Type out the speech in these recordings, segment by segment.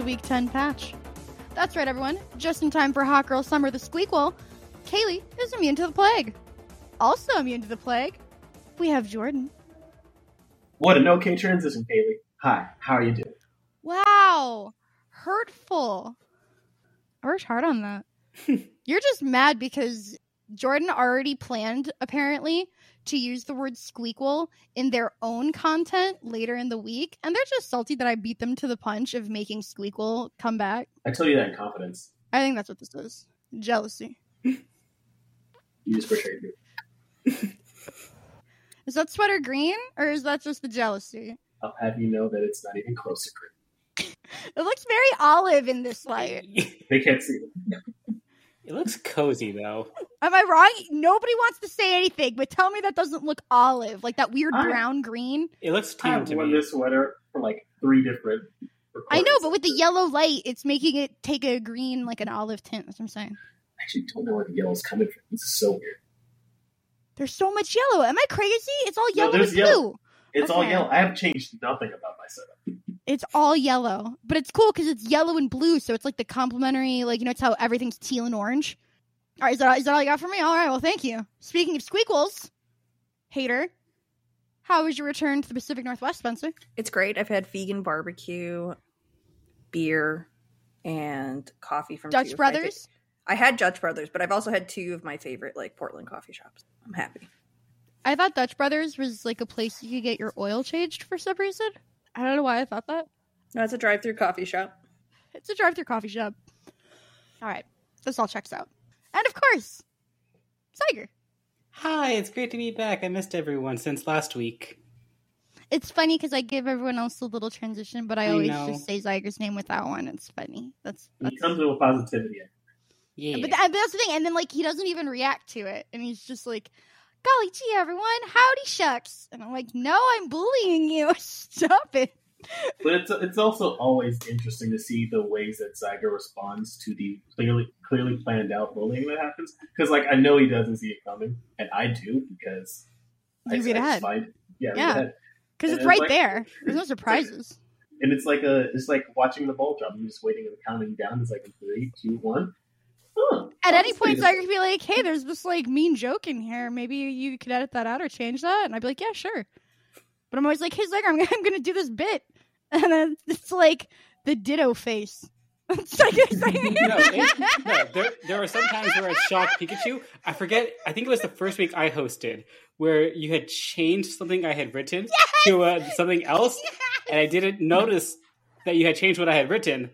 the Week 10 patch. That's right, everyone. Just in time for Hot Girl Summer the Squeakquel, Kaylie is immune to the plague. Also immune to the plague, we have Jordan. What an okay transition, Kaylie. Hi, how are you doing? Wow. Hurtful. I worked hard on that. You're just mad because Jordan already planned, apparently, to use the word squeakquel in their own content later in the week, and they're just salty that I beat them to the punch of making squeakquel come back. I tell you that in confidence. I think that's what this is. Jealousy. You just portrayed me. Is that sweater green or is that just the jealousy? I'll have you know that it's not even close to green. It looks very olive in this light. They can't see it. It looks cozy though. Am I wrong? Nobody wants to say anything, but tell me that doesn't look olive, like that weird I- brown green. It looks I tan have to worn me. this sweater for like three different. I know, but with the yellow light, it's making it take a green, like an olive tint. That's what I'm saying. I actually don't know where the yellow's coming from. This is so weird. There's so much yellow. Am I crazy? It's all yellow there's and blue. yellow. It's all yellow. I have changed nothing about my setup. It's all yellow, but it's cool because it's yellow and blue, so it's like the complementary, like you know, it's how everything's teal and orange. All right, is that is that all you got for me? All right, well, thank you. Speaking of squeakquels, hater, how was your return to the Pacific Northwest, Spencer? It's great. I've had vegan barbecue, beer, and coffee from Dutch two of my fa- Brothers. I had Dutch Brothers, but I've also had two of my favorite like Portland coffee shops. I'm happy. I thought Dutch Brothers was like a place you could get your oil changed for some reason. I don't know why I thought that. No, it's a drive-through coffee shop. It's a drive-through coffee shop. All right, this all checks out. And of course, Xyger. Hi, it's great to be back. I missed everyone since last week. It's funny because I give everyone else a little transition, but I, I always know. just say Xyger's name without one. It's funny. That's, He that's comes in with positivity. Yeah. but, that, but that's the thing. And then like he doesn't even react to it, and he's just like, "Golly gee, everyone, howdy shucks," and I'm like, "No, I'm bullying you. Stop it." But it's it's also always interesting to see the ways that Xyger responds to the clearly clearly planned out bullying that happens. Because like I know he doesn't see it coming, and I do because I, You read I just ahead. find yeah, Yeah. Because it's it's right like- there. There's no surprises. and it's like a it's like watching the ball drop. You're just waiting and counting down. It's like three, two, one. Huh. At any point, Xyger could be like, "Hey, there's this like mean joke in here. Maybe you could edit that out or change that." And I'd be like, "Yeah, sure." But I'm always like, "Hey, Xyger, I'm gonna, I'm gonna do this bit," and then it's like the ditto face. It's like, it's like- no, it, no there, there are some times where it's shocked Pikachu. I forget. I think it was the first week I hosted where you had changed something I had written to uh, something else, and I didn't notice that you had changed what I had written.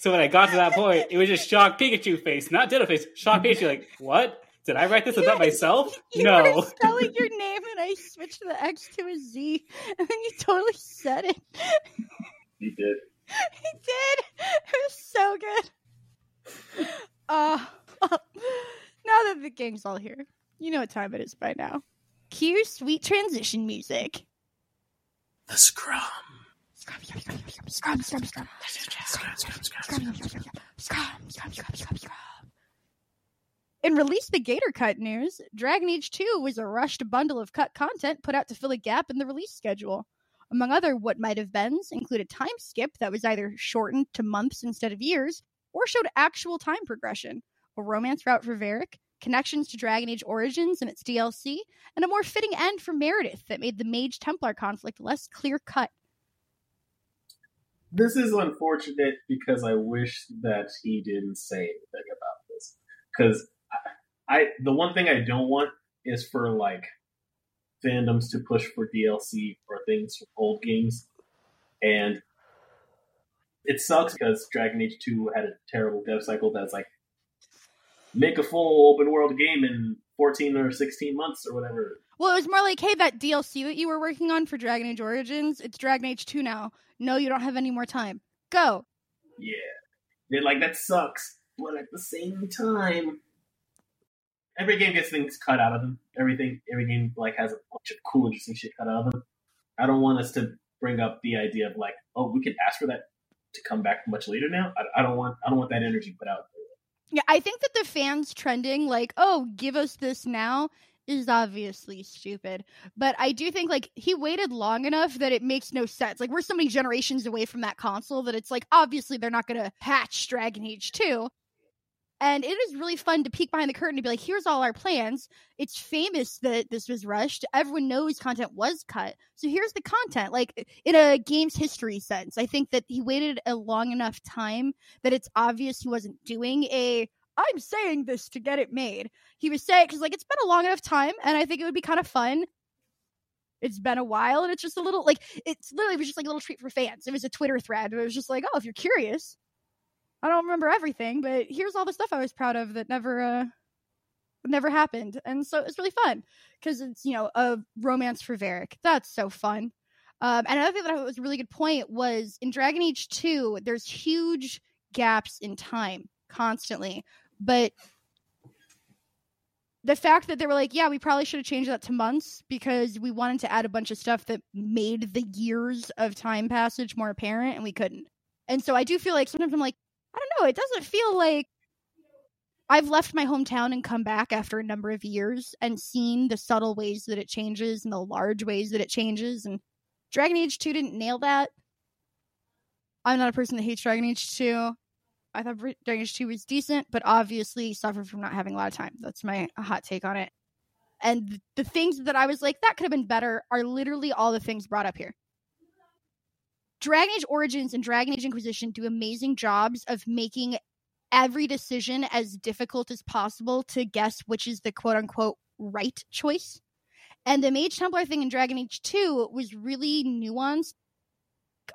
So when I got to that point, it was just shocked Pikachu face, not Ditto face. Shocked Pikachu, like what? Did I write this about myself? you no. were spelling your name, and I switched the X to a Z, and then you totally said it. You did. He did. It was so good. Uh, now that the gang's all here, you know what time it is by now. Cue sweet transition music. The scrum. In Release the Gaider Cut news, Dragon Age 2 was a rushed bundle of cut content put out to fill a gap in the release schedule. Among other what might have beens include a time skip that was either shortened to months instead of years, or showed actual time progression, a romance route for Varric, connections to Dragon Age Origins and its DLC, and a more fitting end for Meredith that made the Mage Templar conflict less clear cut. This is unfortunate because I wish that he didn't say anything about this. Because I, I, the one thing I don't want is for like fandoms to push for DLC or things from old games, and it sucks because Dragon Age Two had a terrible dev cycle. That's like make a full open world game in fourteen or sixteen months or whatever. Well, it was more like, hey, that DLC that you were working on for Dragon Age Origins, it's Dragon Age 2 now. No, you don't have any more time. Go. Yeah, they're like that sucks, but at the same time, every game gets things cut out of them. Everything, every game like has a bunch of cool, interesting shit cut out of them. I don't want us to bring up the idea of like, oh, we could ask for that to come back much later now. I, I don't want, I don't want that energy put out. Yeah, I think that the fans trending, like, oh, give us this now, is obviously stupid. But I do think like he waited long enough that it makes no sense. Like we're so many generations away from that console that it's like obviously they're not gonna patch Dragon Age 2. And it is really fun to peek behind the curtain and be like, here's all our plans. It's famous that this was rushed. Everyone knows content was cut. So here's the content. Like in a game's history sense, I think that he waited a long enough time that it's obvious he wasn't doing a I'm saying this to get it made. He was saying because like it's been a long enough time, and I think it would be kind of fun. It's been a while, and it's just a little like it's literally it was just like a little treat for fans. It was a Twitter thread. It was just like, oh, if you're curious, I don't remember everything, but here's all the stuff I was proud of that never uh never happened, and so it's really fun because it's you know a romance for Varric. That's so fun. Um, and another thing that was a really good point was in Dragon Age 2, there's huge gaps in time constantly but the fact that they were like, yeah, we probably should have changed that to months because we wanted to add a bunch of stuff that made the years of time passage more apparent and we couldn't. And so I do feel like sometimes I'm like, I don't know, it doesn't feel like I've left my hometown and come back after a number of years and seen the subtle ways that it changes and the large ways that it changes. And Dragon Age 2 didn't nail that. I'm not a person that hates Dragon Age 2. I thought Dragon Age 2 was decent, but obviously suffered from not having a lot of time. That's my hot take on it. And the things that I was like, that could have been better, are literally all the things brought up here. Dragon Age Origins and Dragon Age Inquisition do amazing jobs of making every decision as difficult as possible to guess which is the quote unquote right choice. And the Mage Templar thing in Dragon Age 2 was really nuanced.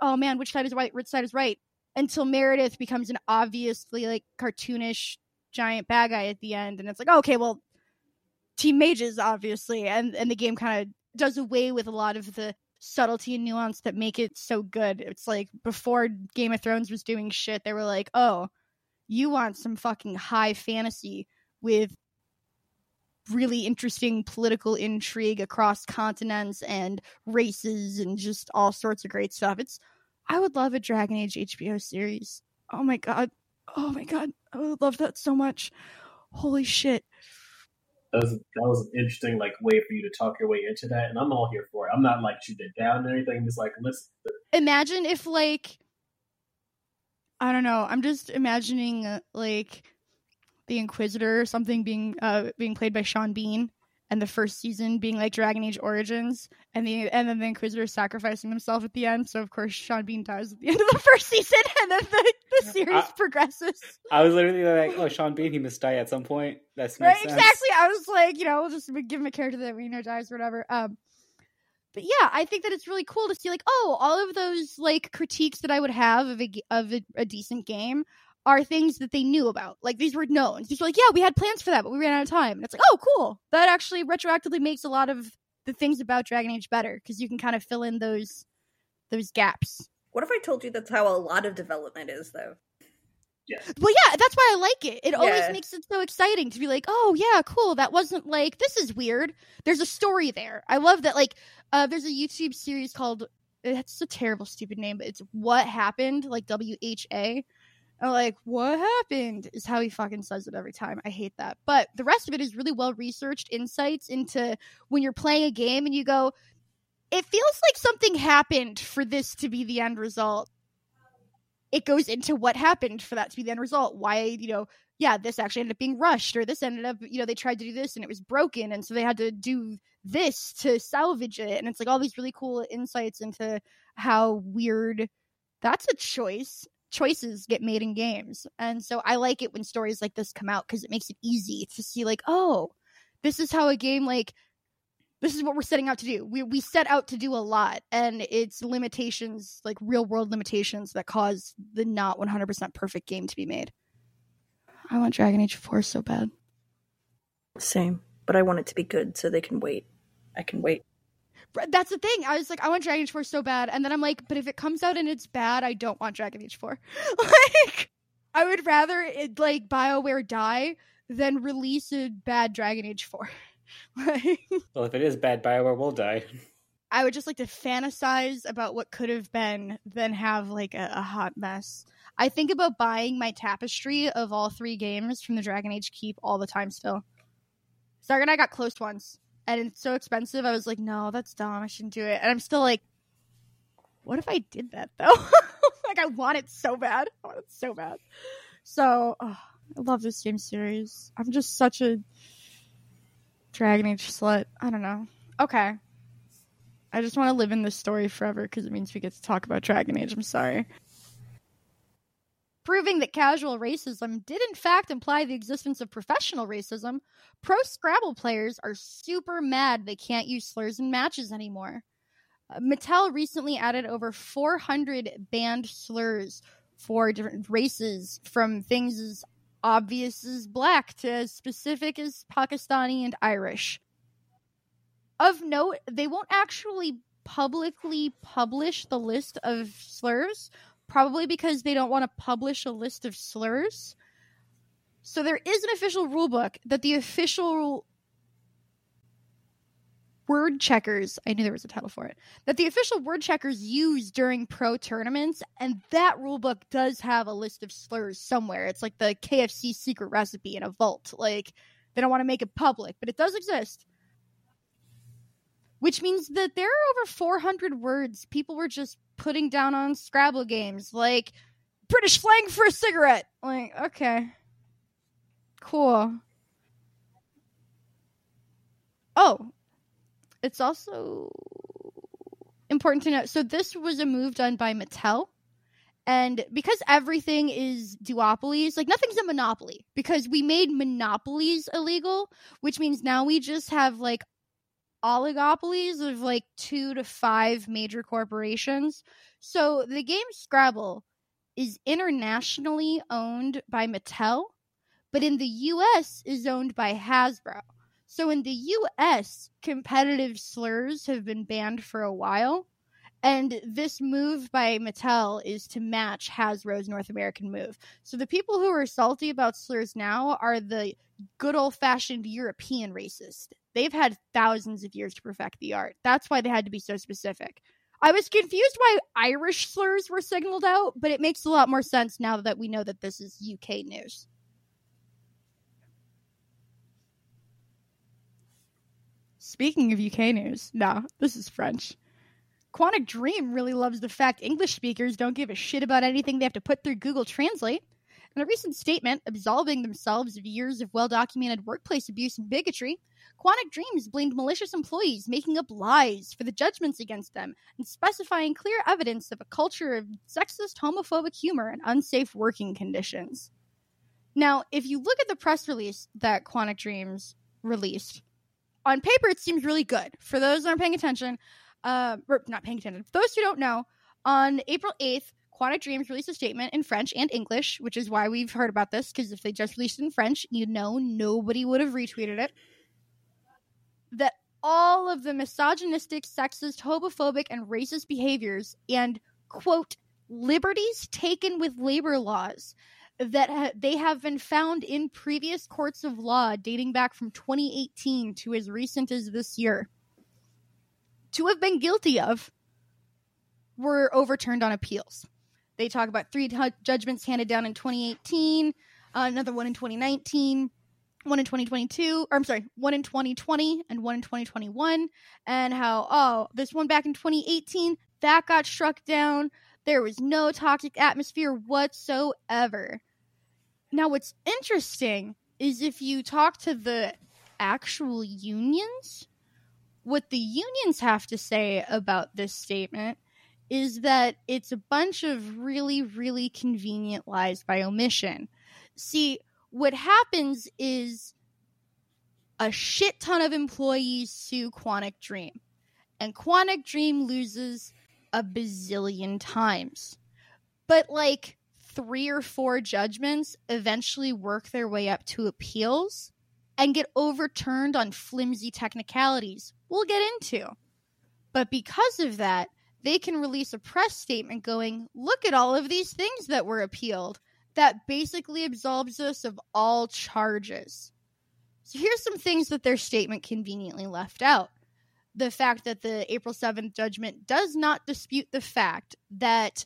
Oh man, which side is right? Which side is right? Until Meredith becomes an obviously like cartoonish giant bad guy at the end, and it's like, okay, well, Team Mages obviously, and and the game kind of does away with a lot of the subtlety and nuance that make it so good. It's like before Game of Thrones was doing shit, they were like, oh, you want some fucking high fantasy with really interesting political intrigue across continents and races and just all sorts of great stuff. It's I would love a Dragon Age HBO series. Oh my god. Oh my god. I would love that so much. Holy shit. That was, that was an interesting like way for you to talk your way into that, and I'm all here for it. I'm not like shooting it down or anything. I'm just like, listen. Imagine if like I don't know. I'm just imagining uh, like the Inquisitor or something being uh being played by Sean Bean and the first season being like Dragon Age Origins, and the and then the Inquisitor sacrificing himself at the end. So of course Sean Bean dies at the end of the first season, and then the, the series I, progresses. I was literally like, "Oh, Sean Bean, he must die at some point." That's right, exactly. I was like, you know, we'll just give him a character that we know dies or whatever. Um, but yeah, I think that it's really cool to see like, oh, all of those like critiques that I would have of a of a, a decent game are things that they knew about. Like these were known. These were like, yeah, we had plans for that, but we ran out of time. And it's like, oh, cool. That actually retroactively makes a lot of the things about Dragon Age better because you can kind of fill in those those gaps. What if I told you that's how a lot of development is, though? Yeah. Well, yeah, that's why I like it. It yeah. always makes it so exciting to be like, oh yeah, cool. That wasn't like this is weird. There's a story there. I love that. Like, uh, there's a YouTube series called. It's a terrible, stupid name, but it's What Happened, like W H A I'm like, what happened? Is how he fucking says it every time. I hate that. But the rest of it is really well researched insights into when you're playing a game and you go, it feels like something happened for this to be the end result. It goes into what happened for that to be the end result. Why, you know, yeah, this actually ended up being rushed, or this ended up, you know, they tried to do this and it was broken, and so they had to do this to salvage it. And it's like all these really cool insights into how weird that's a choice choices get made in games. And so I like it when stories like this come out because it makes it easy to see like, oh, this is how a game like this is what we're setting out to do. We we set out to do a lot and it's limitations, like real world limitations that cause the not 100% perfect game to be made. I want Dragon Age 4 so bad. Same, but I want it to be good so they can wait. I can wait that's the thing. I was like, I want Dragon Age 4 so bad. And then I'm like, but if it comes out and it's bad, I don't want Dragon Age 4. like, I would rather it like BioWare die than release a bad Dragon Age 4. well, if it is bad, BioWare will die. I would just like to fantasize about what could have been than have like a, a hot mess. I think about buying my tapestry of all three games from the Dragon Age Keep all the time still. Sargon and I got close once, and it's so expensive. I was like, no, that's dumb. I shouldn't do it. And I'm still like, what if I did that though? like, I want it so bad. I want it so bad. So, oh, I love this game series. I'm just such a Dragon Age slut. I don't know. Okay. I just want to live in this story forever because it means we get to talk about Dragon Age. I'm sorry. Proving that casual racism did in fact imply the existence of professional racism, pro Scrabble players are super mad they can't use slurs in matches anymore. Uh, Mattel recently added over 400 banned slurs for different races, from things as obvious as black to as specific as Pakistani and Irish. Of note, they won't actually publicly publish the list of slurs, probably because they don't want to publish a list of slurs. So there is an official rulebook that the official word checkers, I knew there was a title for it, that the official word checkers use during pro tournaments, and that rulebook does have a list of slurs somewhere. It's like the KFC secret recipe in a vault. Like they don't want to make it public, but it does exist. Which means that there are over 400 words people were just putting down on Scrabble games, like British slang for a cigarette. Like, okay. Cool. Oh, it's also important to note. So this was a move done by Mattel. And because everything is duopolies, like nothing's a monopoly because we made monopolies illegal, which means now we just have like oligopolies of like two to five major corporations. So the game Scrabble is internationally owned by Mattel, but in the US is owned by Hasbro. So in the US, competitive slurs have been banned for a while. And this move by Mattel is to match Hasbro's North American move. So the people who are salty about slurs now are the good old fashioned European racist. They've had thousands of years to perfect the art. That's why they had to be so specific. I was confused why Irish slurs were signaled out, but it makes a lot more sense now that we know that this is UK news. Speaking of UK news, no, this is French. Quantic Dream really loves the fact English speakers don't give a shit about anything they have to put through Google Translate. In a recent statement absolving themselves of years of well documented workplace abuse and bigotry, Quantic Dreams blamed malicious employees making up lies for the judgments against them and specifying clear evidence of a culture of sexist, homophobic humor and unsafe working conditions. Now, if you look at the press release that Quantic Dreams released, on paper it seems really good. For those that aren't paying attention, uh, or not paying attention, for those who don't know, on April 8th, Quantic Dreams released a statement in French and English, which is why we've heard about this, because if they just released it in French, you know nobody would have retweeted it. That all of the misogynistic, sexist, homophobic, and racist behaviors and, quote, liberties taken with labor laws that ha- they have been found in previous courts of law dating back from 2018 to as recent as this year to have been guilty of were overturned on appeals. They talk about three t- judgments handed down in 2018, uh, another one in 2019, one in 2022, or I'm sorry, one in 2020, and one in 2021, and how, oh, this one back in 2018, that got struck down. There was no toxic atmosphere whatsoever. Now, what's interesting is if you talk to the actual unions, what the unions have to say about this statement is that it's a bunch of really, really convenient lies by omission. See, what happens is a shit ton of employees sue Quantic Dream, and Quantic Dream loses a bazillion times. But like three or four judgments eventually work their way up to appeals and get overturned on flimsy technicalities we'll get into. But because of that, they can release a press statement going, look at all of these things that were appealed. That basically absolves us of all charges. So here's some things that their statement conveniently left out. The fact that the April 7th judgment does not dispute the fact that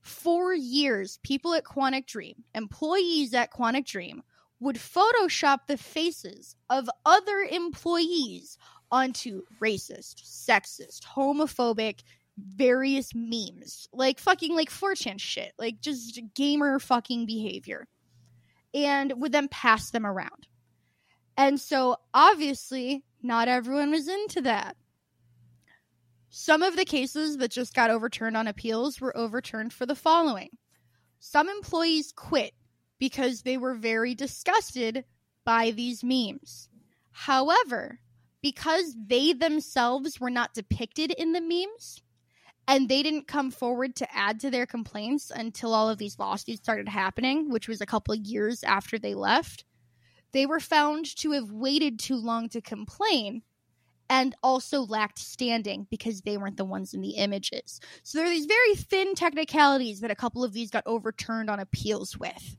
for years, people at Quantic Dream, employees at Quantic Dream, would Photoshop the faces of other employees onto racist, sexist, homophobic, various memes. Like fucking like 4chan shit. Like just gamer fucking behavior. And would then pass them around. And so obviously not everyone was into that. Some of the cases that just got overturned on appeals were overturned for the following. Some employees quit because they were very disgusted by these memes. However, because they themselves were not depicted in the memes and they didn't come forward to add to their complaints until all of these lawsuits started happening, which was a couple of years after they left, they were found to have waited too long to complain and also lacked standing because they weren't the ones in the images. So there are these very thin technicalities that a couple of these got overturned on appeals with.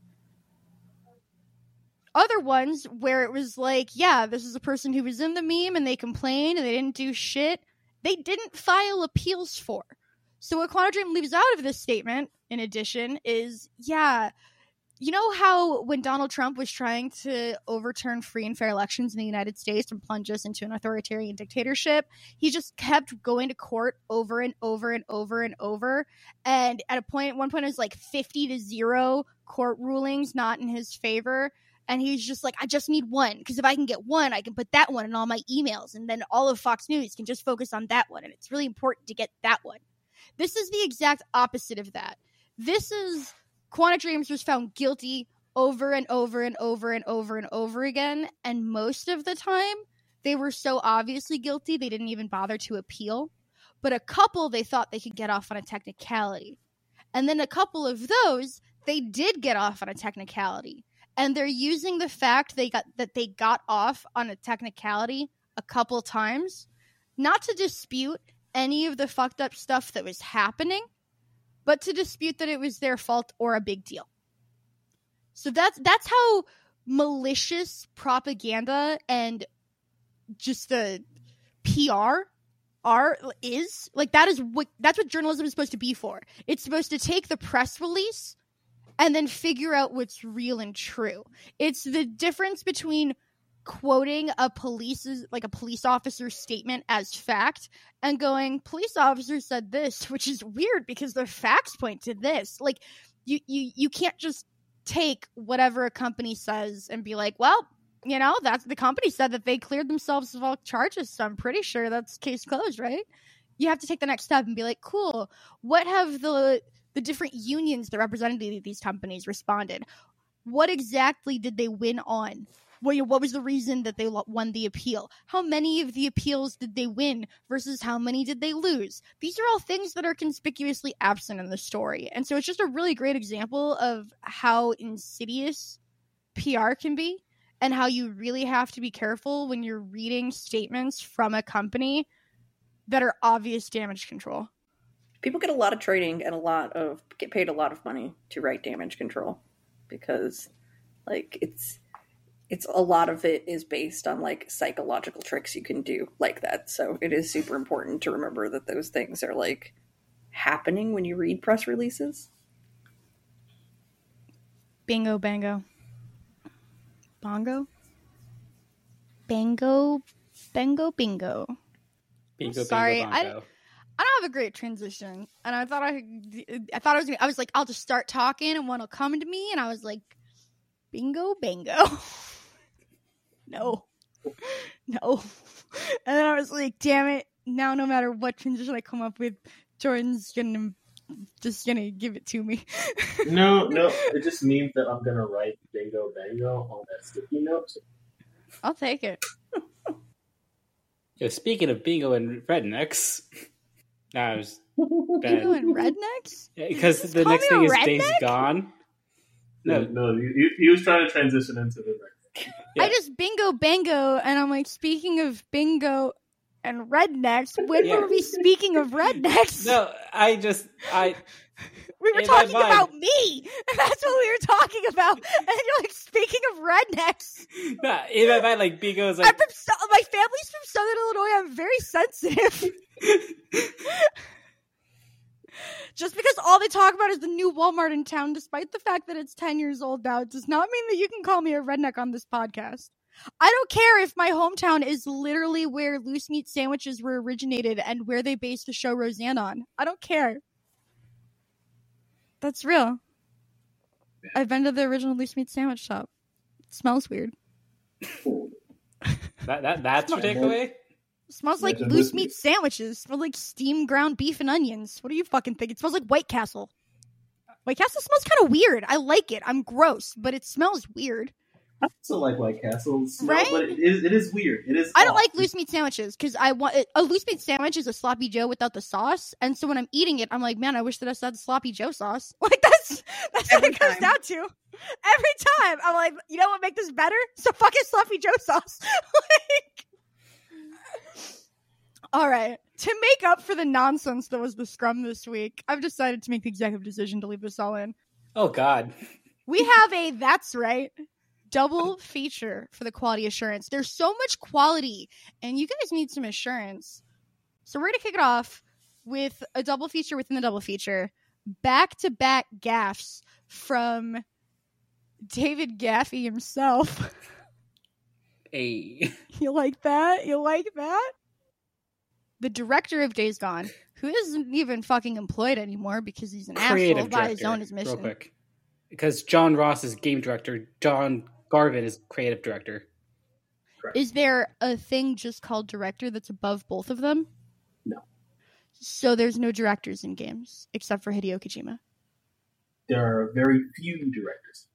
Other ones where it was like, yeah, this is a person who was in the meme and they complained and they didn't do shit, they didn't file appeals for. So what Quantic Dream leaves out of this statement, in addition, is yeah, you know how when Donald Trump was trying to overturn free and fair elections in the United States and plunge us into an authoritarian dictatorship, he just kept going to court over and over and over and over. And at a point, one point, it was like 50 to zero court rulings not in his favor and he's just like, I just need one because if I can get one, I can put that one in all my emails, and then all of Fox News can just focus on that one, and it's really important to get that one. This is the exact opposite of that. This is Quantic Dreams was found guilty over and over and over and over and over again, and most of the time they were so obviously guilty they didn't even bother to appeal. But a couple they thought they could get off on a technicality. And then a couple of those they did get off on a technicality and they're using the fact they got that they got off on a technicality a couple times not to dispute any of the fucked up stuff that was happening but to dispute that it was their fault or a big deal so that's that's how malicious propaganda and just the PR are is like that is what that's what journalism is supposed to be for. It's supposed to take the press release and then figure out what's real and true. It's the difference between quoting a police's like a police officer's statement as fact and going police officer said this which is weird because the facts point to this. Like you you you can't just take whatever a company says and be like well you know that's the company said that they cleared themselves of all charges so i'm pretty sure that's case closed right? You have to take the next step and be like cool. What have the the different unions that represented these companies responded. What exactly did they win on? What was the reason that they won the appeal? How many of the appeals did they win versus how many did they lose? These are all things that are conspicuously absent in the story. And so it's just a really great example of how insidious PR can be and how you really have to be careful when you're reading statements from a company that are obvious damage control people get a lot of training and a lot of get paid a lot of money to write damage control because like it's it's a lot of it is based on like psychological tricks you can do like that. So it is super important to remember that those things are like happening when you read press releases. Bingo bango. Bongo? Bango bango bingo. Bingo sorry bingo, bongo. I, I don't have a great transition, and I thought I, I thought I was, gonna, I was like, I'll just start talking, and one will come to me, and I was like, bingo, bango, no, no, and then I was like, damn it, now no matter what transition I come up with, Jordan's gonna just gonna give it to me. no, no, it just means that I'm gonna write bingo, bango on that sticky note. I'll take it. Yo, speaking of bingo and rednecks. Nah, it was bad. You and rednecks? Yeah, because the next thing is redneck? Days Gone. No, no, he, he, was trying to transition into the next. Yeah. I just bingo bango, and I'm like, speaking of bingo and rednecks, when yeah. were we speaking of rednecks? No, I just I. We were talking about me, and that's what we were talking about. And you're like, speaking of rednecks. Nah, in my mind, like bingo is like. I'm from, my family's from Southern Illinois. I'm very sensitive. Just because all they talk about is the new Walmart in town, despite the fact that it's 10 years old now. Does not mean that you can call me a redneck on this podcast. I don't care if my hometown is literally where loose meat sandwiches were originated and where they based the show Roseanne on. I don't care. That's real. I've been to the original loose meat sandwich shop. It smells weird. That, that that's your takeaway. Smells like Imagine loose this- meat sandwiches. It smells like steamed ground beef and onions. What do you fucking think? It smells like White Castle. White Castle smells kind of weird. I like it. I'm gross, but it smells weird. I also like White Castles, smell, Right? but it is it is weird. It is. I don't off. like loose meat sandwiches because I want a loose meat sandwich is a sloppy Joe without the sauce, and so when I'm eating it, I'm like, man, I wish that I still had the sloppy Joe sauce. Like that's that's Every what it comes down to. Every time, I'm like, you know what make this better? So fucking sloppy Joe sauce. like, all right, to make up for the nonsense that was the scrum this week, I've decided to make the executive decision to leave this all in. Oh God. We have a that's right double feature for the quality assurance. There's so much quality, and you guys need some assurance. So we're gonna kick it off with a double feature within the double feature, back to back gaffs from David Jaffe himself. A. you like that? You like that? The director of Days Gone, who isn't even fucking employed anymore because he's an asshole creative by his own admission. Real quick, because John Ross is game director. John Garvin is creative director. Is there a thing just called director that's above both of them? No. So there's no directors in games except for Hideo Kojima. There are very few directors,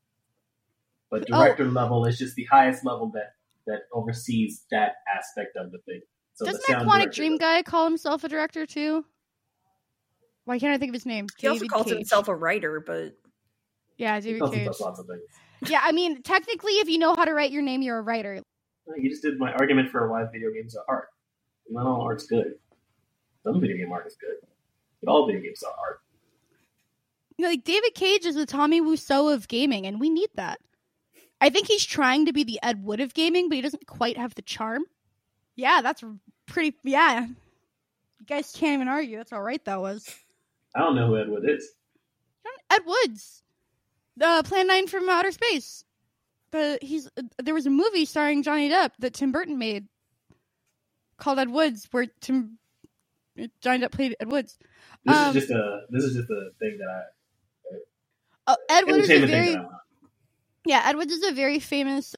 but Oh. director level is just the highest level that that oversees that aspect of the thing. So the Doesn't that Quantic director Dream guy call himself a director too? Why can't I think of his name? He also David calls Cage. himself a writer, but Yeah, He David calls Cage. himself lots of things. Yeah, I mean, technically, if you know how to write your name, you're a writer. You just did my argument for why video games are art. Not all art's good. Some video game art is good, but all video games are art. Like David Cage is the Tommy Wiseau of gaming, and we need that. I think he's trying to be the Ed Wood of gaming, but he doesn't quite have the charm. Yeah, that's pretty. Yeah, you guys can't even argue. That's all right. that was. I don't know who Ed Wood is. Ed Woods, the Plan Nine from Outer Space. The he's there was a movie starring Johnny Depp that Tim Burton made called Ed Woods, where Tim Johnny Depp played Ed Woods. This Um, is just a this is just a thing that I Oh, Ed Wood is a very that I want. yeah. Ed Woods is a very famous,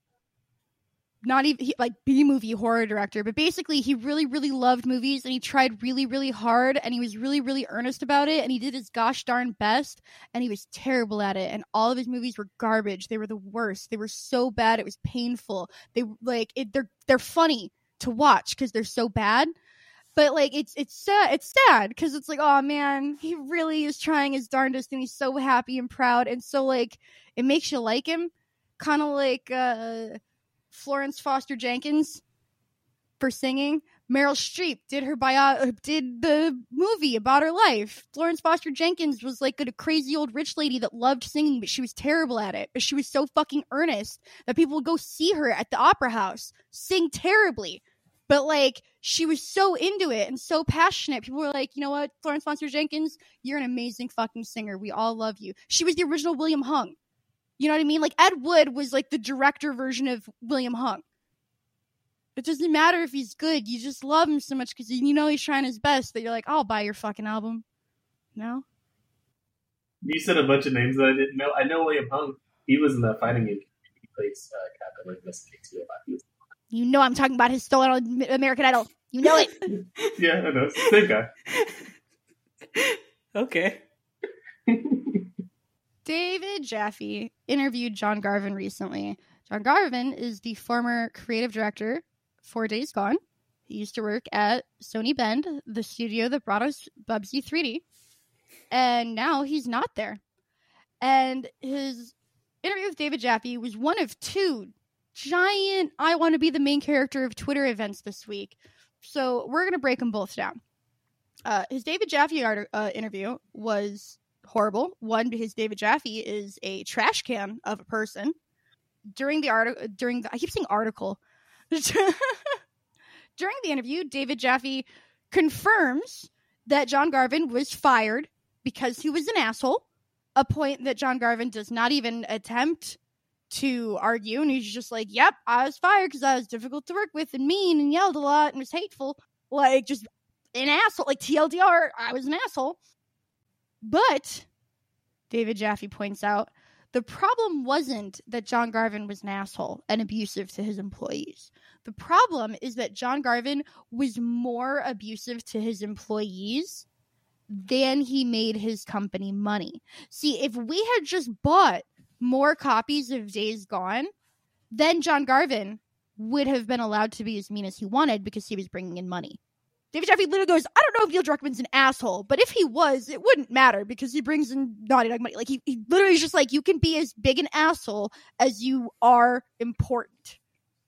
not even he, like B movie horror director, but basically he really really loved movies and he tried really really hard and he was really really earnest about it and he did his gosh darn best and he was terrible at it and all of his movies were garbage. They were the worst. They were so bad it was painful. They like it, they're they're funny to watch because they're so bad. But like it's it's sad it's sad because it's like oh man he really is trying his darndest and he's so happy and proud and so like it makes you like him kind of like uh Florence Foster Jenkins for singing Meryl Streep did her bio did the movie about her life Florence Foster Jenkins was like a crazy old rich lady that loved singing but she was terrible at it but she was so fucking earnest that people would go see her at the opera house sing terribly but like she was so into it and so passionate. People were like, you know what, Florence Foster Jenkins, you're an amazing fucking singer. We all love you. She was the original William Hung. You know what I mean? Like Ed Wood was like the director version of William Hung. It doesn't matter if he's good. You just love him so much because you know he's trying his best that you're like, I'll buy your fucking album. No? You said a bunch of names that I didn't know. I know William Hung. He was in that fighting game. He plays uh, Captain like Miss K2. He was- You know I'm talking about his stolen on American Idol. You know it. Yeah, I know. Same guy. Okay. David Jaffe interviewed John Garvin recently. John Garvin is the former creative director for Days Gone. He used to work at Sony Bend, the studio that brought us Bubsy 3D. And now he's not there. And his interview with David Jaffe was one of two giant I want to be the main character of Twitter events this week. So we're going to break them both down. Uh, his David Jaffe art- uh, interview was horrible. One, because David Jaffe is a trash can of a person. During the article, during the, I keep saying article. during the interview, David Jaffe confirms that John Garvin was fired because he was an asshole, a point that John Garvin does not even attempt to argue. And he's just like, yep, I was fired because I was difficult to work with and mean and yelled a lot and was hateful. Like, just an asshole. Like, TLDR, I was an asshole. But, David Jaffe points out, the problem wasn't that John Garvin was an asshole and abusive to his employees. The problem is that John Garvin was more abusive to his employees than he made his company money. See, if we had just bought more copies of Days Gone, then John Garvin would have been allowed to be as mean as he wanted because he was bringing in money. David Jaffe literally goes, I don't know if Neil Druckmann's an asshole, but if he was, it wouldn't matter because he brings in Naughty Dog money. Like, he, he literally is just like, you can be as big an asshole as you are important.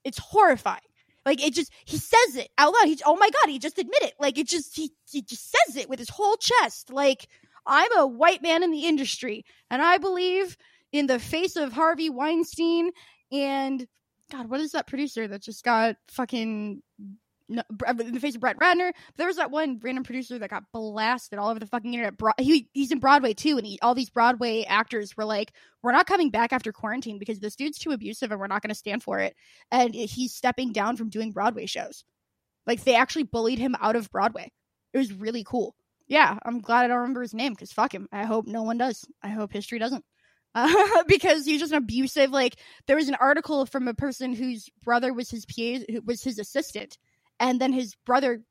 It's horrifying. Like, it just, he says it out loud. He, oh my God, he just admit it. Like, it just, he, he just says it with his whole chest. Like, I'm a white man in the industry, and I believe in the face of Harvey Weinstein and God, what is that producer that just got fucking no, in the face of Brett Ratner. There was that one random producer that got blasted all over the fucking internet. He, he's in Broadway too, and he, all these Broadway actors were like, "We're not coming back after quarantine because this dude's too abusive, and we're not going to stand for it." And he's stepping down from doing Broadway shows. Like they actually bullied him out of Broadway. It was really cool. Yeah, I'm glad I don't remember his name because fuck him. I hope no one does. I hope history doesn't. Uh, because he's just an abusive. Like there was an article from a person whose brother was his PA, was his assistant, and then his brother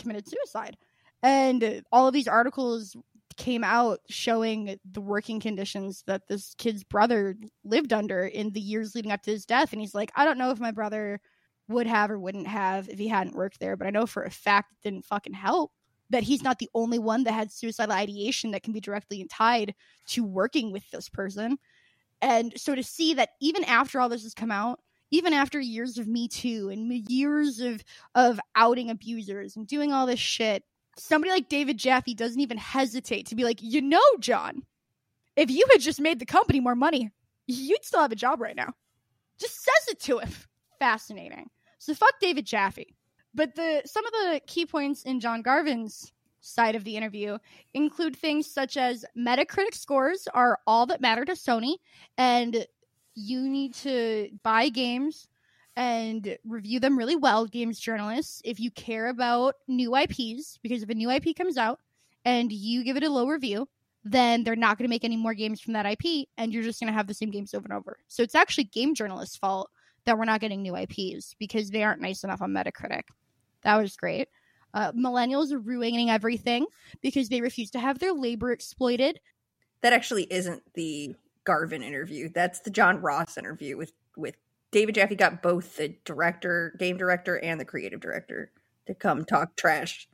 committed suicide. And all of these articles came out showing the working conditions that this kid's brother lived under in the years leading up to his death. And he's like, I don't know if my brother would have or wouldn't have if he hadn't worked there, but I know for a fact it didn't fucking help. That he's not the only one that had suicidal ideation that can be directly tied to working with this person. And so to see that even after all this has come out, even after years of Me Too and years of of outing abusers and doing all this shit, somebody like David Jaffe doesn't even hesitate to be like, you know, John, if you had just made the company more money, you'd still have a job right now. Just says it to him. Fascinating. So fuck David Jaffe. But the some of the key points in John Garvin's side of the interview include things such as Metacritic scores are all that matter to Sony, and you need to buy games and review them really well, games journalists, if you care about new IPs, because if a new IP comes out and you give it a low review, then they're not going to make any more games from that IP, and you're just going to have the same games over and over. So it's actually game journalists' fault that we're not getting new IPs because they aren't nice enough on Metacritic. That was great. Uh, millennials are ruining everything because they refuse to have their labor exploited. That actually isn't the Garvin interview. That's the John Ross interview with with David Jaffe got both the director, game director, and the creative director to come talk trash.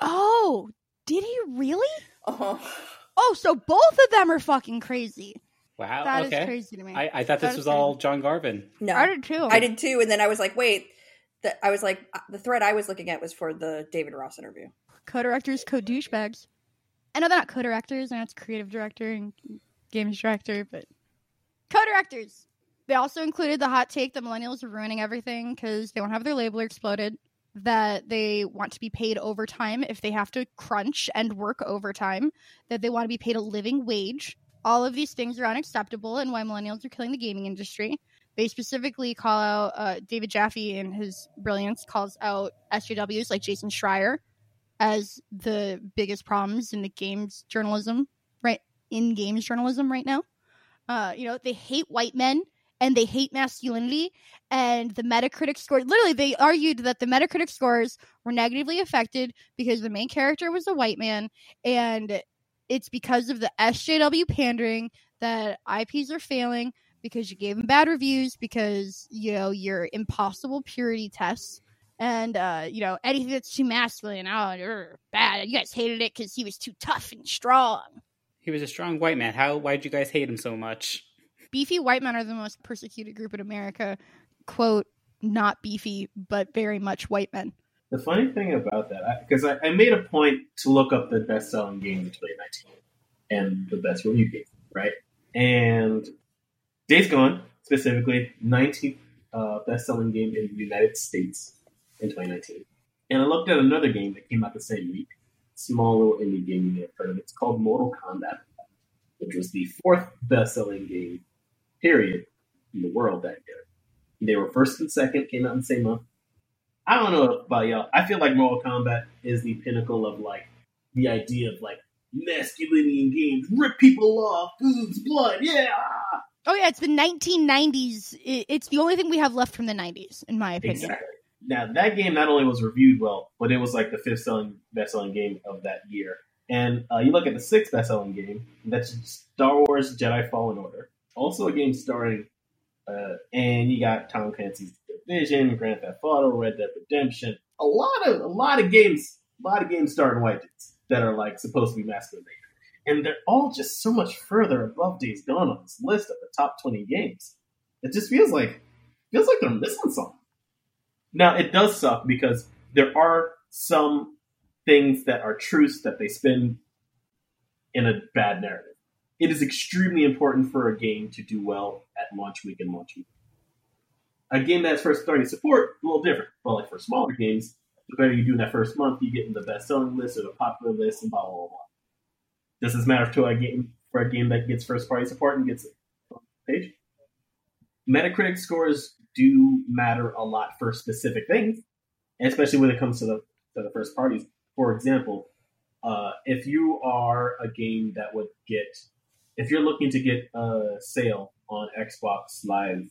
Oh, did he really? Uh-huh. Oh, so both of them are fucking crazy. Wow. That is okay. crazy to me. I, I thought That this was crazy. all John Garvin. No, I did too. I did too, and then I was like, wait. The, I was like, uh, the thread I was looking at was for the David Ross interview. co-directors, co-douchebags. I know they're not co-directors. I know it's creative director and games director, but co-directors. They also included the hot take that millennials are ruining everything because they won't have their label exploded. That they want to be paid overtime if they have to crunch and work overtime. That they want to be paid a living wage. All of these things are unacceptable and why millennials are killing the gaming industry. They specifically call out uh, David Jaffe in his brilliance calls out SJWs like Jason Schreier as the biggest problems in the games journalism in games journalism right now. Uh, you know, they hate white men and they hate masculinity and the Metacritic score literally they argued that the Metacritic scores were negatively affected because the main character was a white man and it's because of the SJW pandering that IPs are failing because you gave them bad reviews because you know your impossible purity tests and uh, you know anything that's too masculine, oh, bad. You guys hated it because he was too tough and strong. He was a strong white man. How? Why did you guys hate him so much? Beefy white men are the most persecuted group in America. Quote, not beefy, but very much white men. The funny thing about that, because I, I, made a point to look up the best-selling game in 2019 and the best review game, right? And Days Gone, specifically, 19th uh, best-selling game in the United States in 2019. And I looked at another game that came out the same week, small little indie game you may have heard of. It's called Mortal Kombat, which was the fourth best-selling game, period, in the world that year. They were first and second, came out in the same month. I don't know about y'all. I feel like Mortal Kombat is the pinnacle of like the idea of like masculinity in games, rip people off, boobs, blood, yeah. Oh yeah, it's the 1990s. It's the only thing we have left from the 90s, in my opinion. Exactly. Now that game not only was reviewed well, but it was like the fifth selling best selling game of that year. And uh, you look at the sixth best selling game, that's Star Wars Jedi Fallen Order. Also a game starring, uh, and you got Tom Clancy's Division, Grand Theft Auto, Red Dead Redemption. A lot of a lot of games, a lot of games starring white dudes that are like supposed to be masculine. And they're all just so much further above Days Gone on this list of the top twenty games. It just feels like feels like they're missing something. Now it does suck because there are some things that are truths that they spin in a bad narrative. It is extremely important for a game to do well at launch week and launch week. A game that's first starting support, a little different. But like for smaller games, the better you do in that first month, you get in the best selling list or the popular list and blah blah blah. Does this matter to a game for a game that gets first party support and gets it on page? Metacritic scores do matter a lot for specific things, especially when it comes to the to the first parties. For example, uh, if you are a game that would get, if you're looking to get a sale on Xbox Live,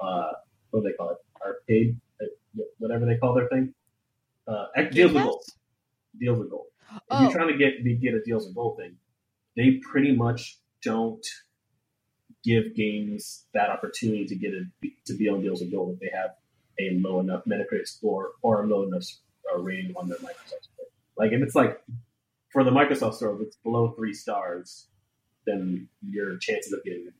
uh, what do they call it? Arcade, uh, whatever they call their thing, uh, deals with gold. Deals with gold. If Oh. you're trying to get get a deals with gold thing, they pretty much don't give games that opportunity to get a, to be on deals with gold if they have a low enough Metacritic score or a low enough uh, rating on their Microsoft store. Like if it's like for the Microsoft store, if it's below three stars, then your chances of getting it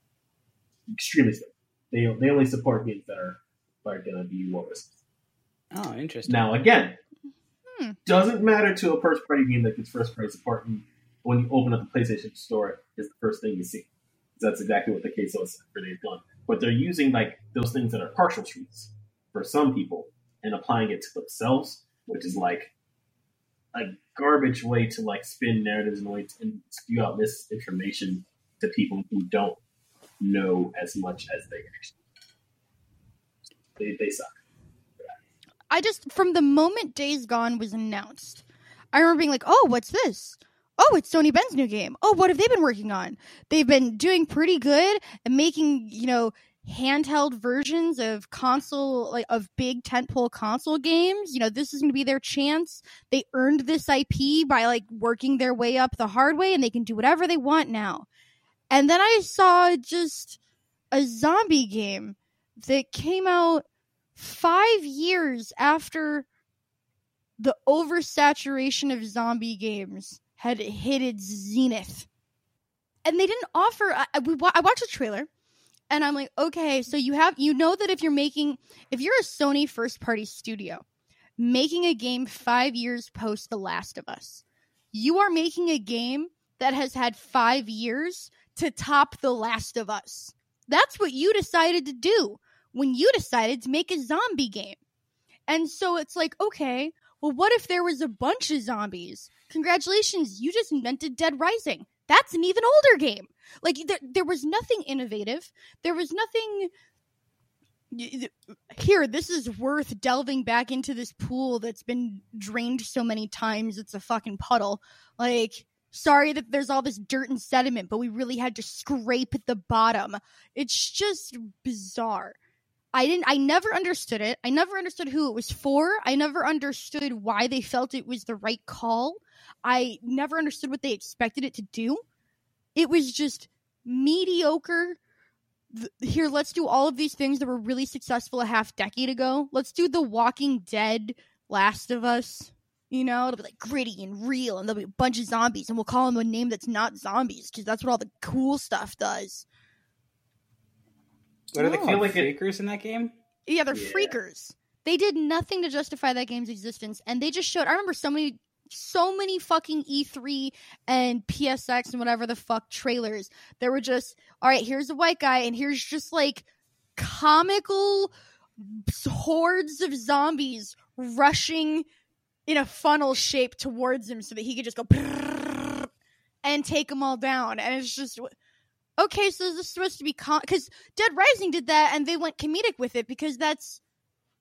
extremely slim. They they only support games that are are going to be well received. Oh, interesting. Now, again, Hmm. doesn't matter to a first party game that gets first party support. And when you open up the PlayStation Store, is the first thing you see. That's exactly what the case was for Days Gone. But they're using like those things that are partial truths for some people and applying it to themselves, which is like a garbage way to like spin narratives and way and spew out misinformation to people who don't know as much as they actually. They, they suck. I just from the moment Days Gone was announced, I remember being like, "Oh, what's this? Oh, it's Sony Bend's new game. Oh, what have they been working on? They've been doing pretty good and making, you know, handheld versions of console like of big tentpole console games. You know, this is going to be their chance. They earned this IP by like working their way up the hard way and they can do whatever they want now." And then I saw just a zombie game that came out five years after the oversaturation of zombie games had hit its zenith. And they didn't offer. I, we, I watched the trailer, and I'm like, okay, so you have you know that if you're making if you're a Sony first party studio making a game five years post The Last of Us, you are making a game that has had five years to top The Last of Us. That's what you decided to do when you decided to make a zombie game. And so it's like, okay, well, what if there was a bunch of zombies? Congratulations, you just invented Dead Rising. That's an even older game. Like, there, there was nothing innovative. There was nothing. Here, this is worth delving back into this pool that's been drained so many times it's a fucking puddle. Like, sorry that there's all this dirt and sediment, but we really had to scrape at the bottom. It's just bizarre. I didn't I never understood it. I never understood who it was for. I never understood why they felt it was the right call. I never understood what they expected it to do. It was just mediocre. Here, let's do all of these things that were really successful a half decade ago. Let's do The Walking Dead, Last of Us. You know, it'll be like gritty and real, and there'll be a bunch of zombies, and we'll call them a name that's not zombies because that's what all the cool stuff does. What are they No, I called? feel like it- in that game? Yeah, they're Yeah. freakers. They did nothing to justify that game's existence, and they just showed. I remember so many, so many fucking E3 and PSX and whatever the fuck trailers. There were just, all right, here's a white guy, and here's just like comical hordes of zombies rushing in a funnel shape towards him so that he could just go and take them all down. And it's just okay. So this is supposed to be because com- Dead Rising did that, and they went comedic with it because that's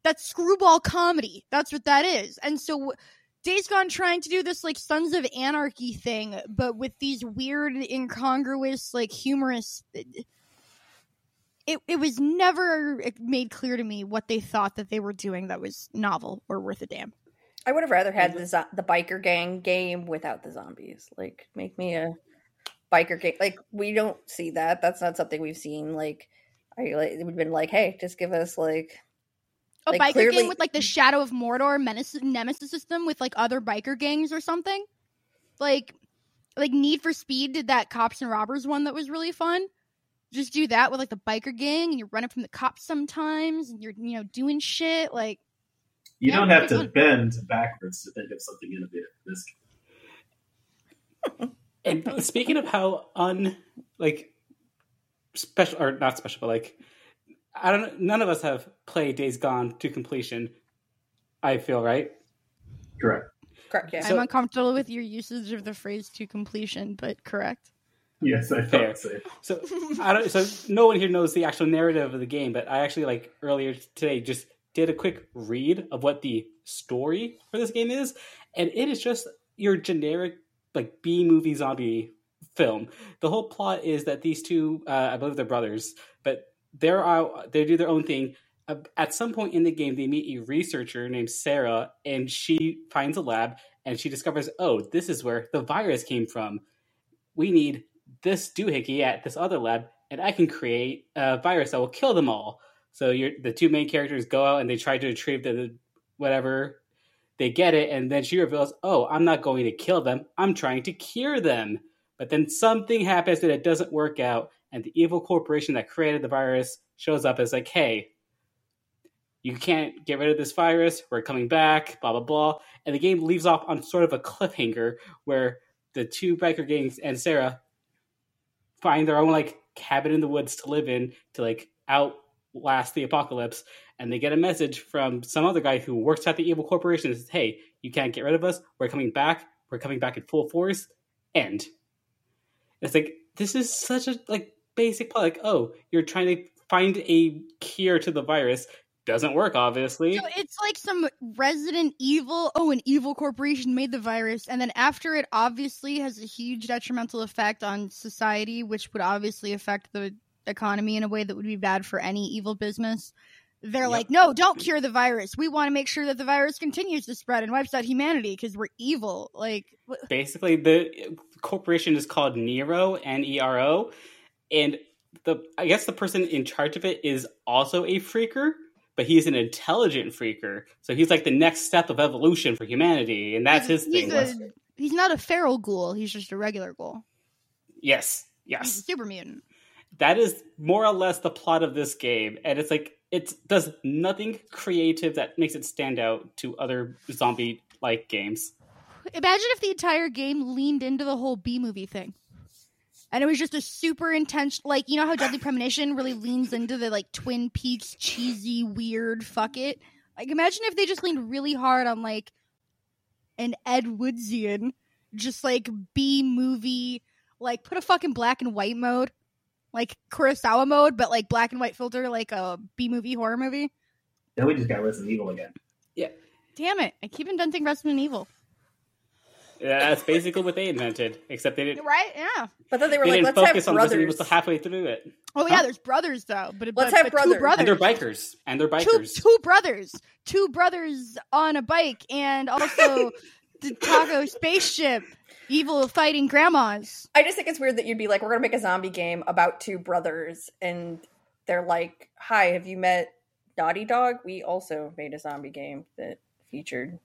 that's screwball comedy. That's what that is. And so Days Gone trying to do this like Sons of Anarchy thing, but with these weird, incongruous, like humorous. It it was never made clear to me what they thought that they were doing that was novel or worth a damn. I would have rather had the zo- the biker gang game without the zombies. Like, make me a biker gang. Like, we don't see that. That's not something we've seen. Like, I like it would have been like, hey, just give us like a like, biker clearly... gang with like the Shadow of Mordor menace- nemesis system with like other biker gangs or something. Like, like Need for Speed did that cops and robbers one that was really fun. Just do that with like the biker gang, and you're running from the cops sometimes, and you're you know doing shit like you yeah, don't have to bend backwards to think of something innovative this game. and speaking of how un like special or not special, but like I don't. None of us have played Days Gone to completion. I feel right. Correct. Correct. Yeah. I'm uncomfortable with your usage of the phrase "to completion," but correct. Yes, I fair. So. so I don't. So no one here knows the actual narrative of the game, but I actually like earlier today just did a quick read of what the story for this game is, and it is just your generic like B movie zombie film. The whole plot is that these two, uh, I believe they're brothers, but they're out, they do their own thing. Uh, at some point in the game, they meet a researcher named Sarah, and she finds a lab and she discovers, oh, this is where the virus came from. We need this doohickey at this other lab, and I can create a virus that will kill them all. So the two main characters go out and they try to retrieve the whatever. They get it, and then she reveals, "Oh, I'm not going to kill them. I'm trying to cure them." But then something happens that it doesn't work out, and the evil corporation that created the virus shows up as like, "Hey, you can't get rid of this virus. We're coming back." Blah blah blah. And the game leaves off on sort of a cliffhanger where the two biker gangs and Sarah find their own like cabin in the woods to live in to like outlast the apocalypse and they get a message from some other guy who works at the evil corporation and says hey you can't get rid of us. We're coming back. We're coming back in full force. And it's like this is such a like basic plot. Like oh you're trying to find a cure to the virus. Doesn't work obviously. So it's like some resident evil oh an evil corporation made the virus and then after it obviously has a huge detrimental effect on society which would obviously affect the economy in a way that would be bad for any evil business. They're yep. like, no, don't cure the virus. We want to make sure that the virus continues to spread and wipes out humanity because we're evil. Like, basically, the corporation is called Nero, N E R O, and the I guess the person in charge of it is also a freaker, but he's an intelligent freaker. So he's like the next step of evolution for humanity, and that's he's, his thing. A, he's not a feral ghoul. He's just a regular ghoul. Yes, yes, he's super mutant that is more or less the plot of this game and it's like it does nothing creative that makes it stand out to other zombie like games. Imagine if the entire game leaned into the whole b movie thing. And it was just a super intense like you know how deadly premonition really leans into the like twin peaks cheesy weird fuck it? Like imagine if they just leaned really hard on like an ed woodsian just like b movie like put a fucking black and white mode like Kurosawa mode, but like black and white filter, like a B movie horror movie. Then we just got Resident Evil again. Yeah. Damn it! I keep inventing Resident Evil. Yeah, that's basically what they invented, except they didn't. Right? Yeah. But then they were they like, "Let's have brothers." Resident Evil halfway through it. Oh yeah, there's brothers though, but let's but, have but brothers. brothers. And they're bikers, and they're bikers. Two, two brothers, two brothers on a bike, and also the taco spaceship evil fighting grandmas. I just think it's weird that you'd be like, we're gonna make a zombie game about two brothers, and they're like, "Hi, have you met Naughty Dog? We also made a zombie game that featured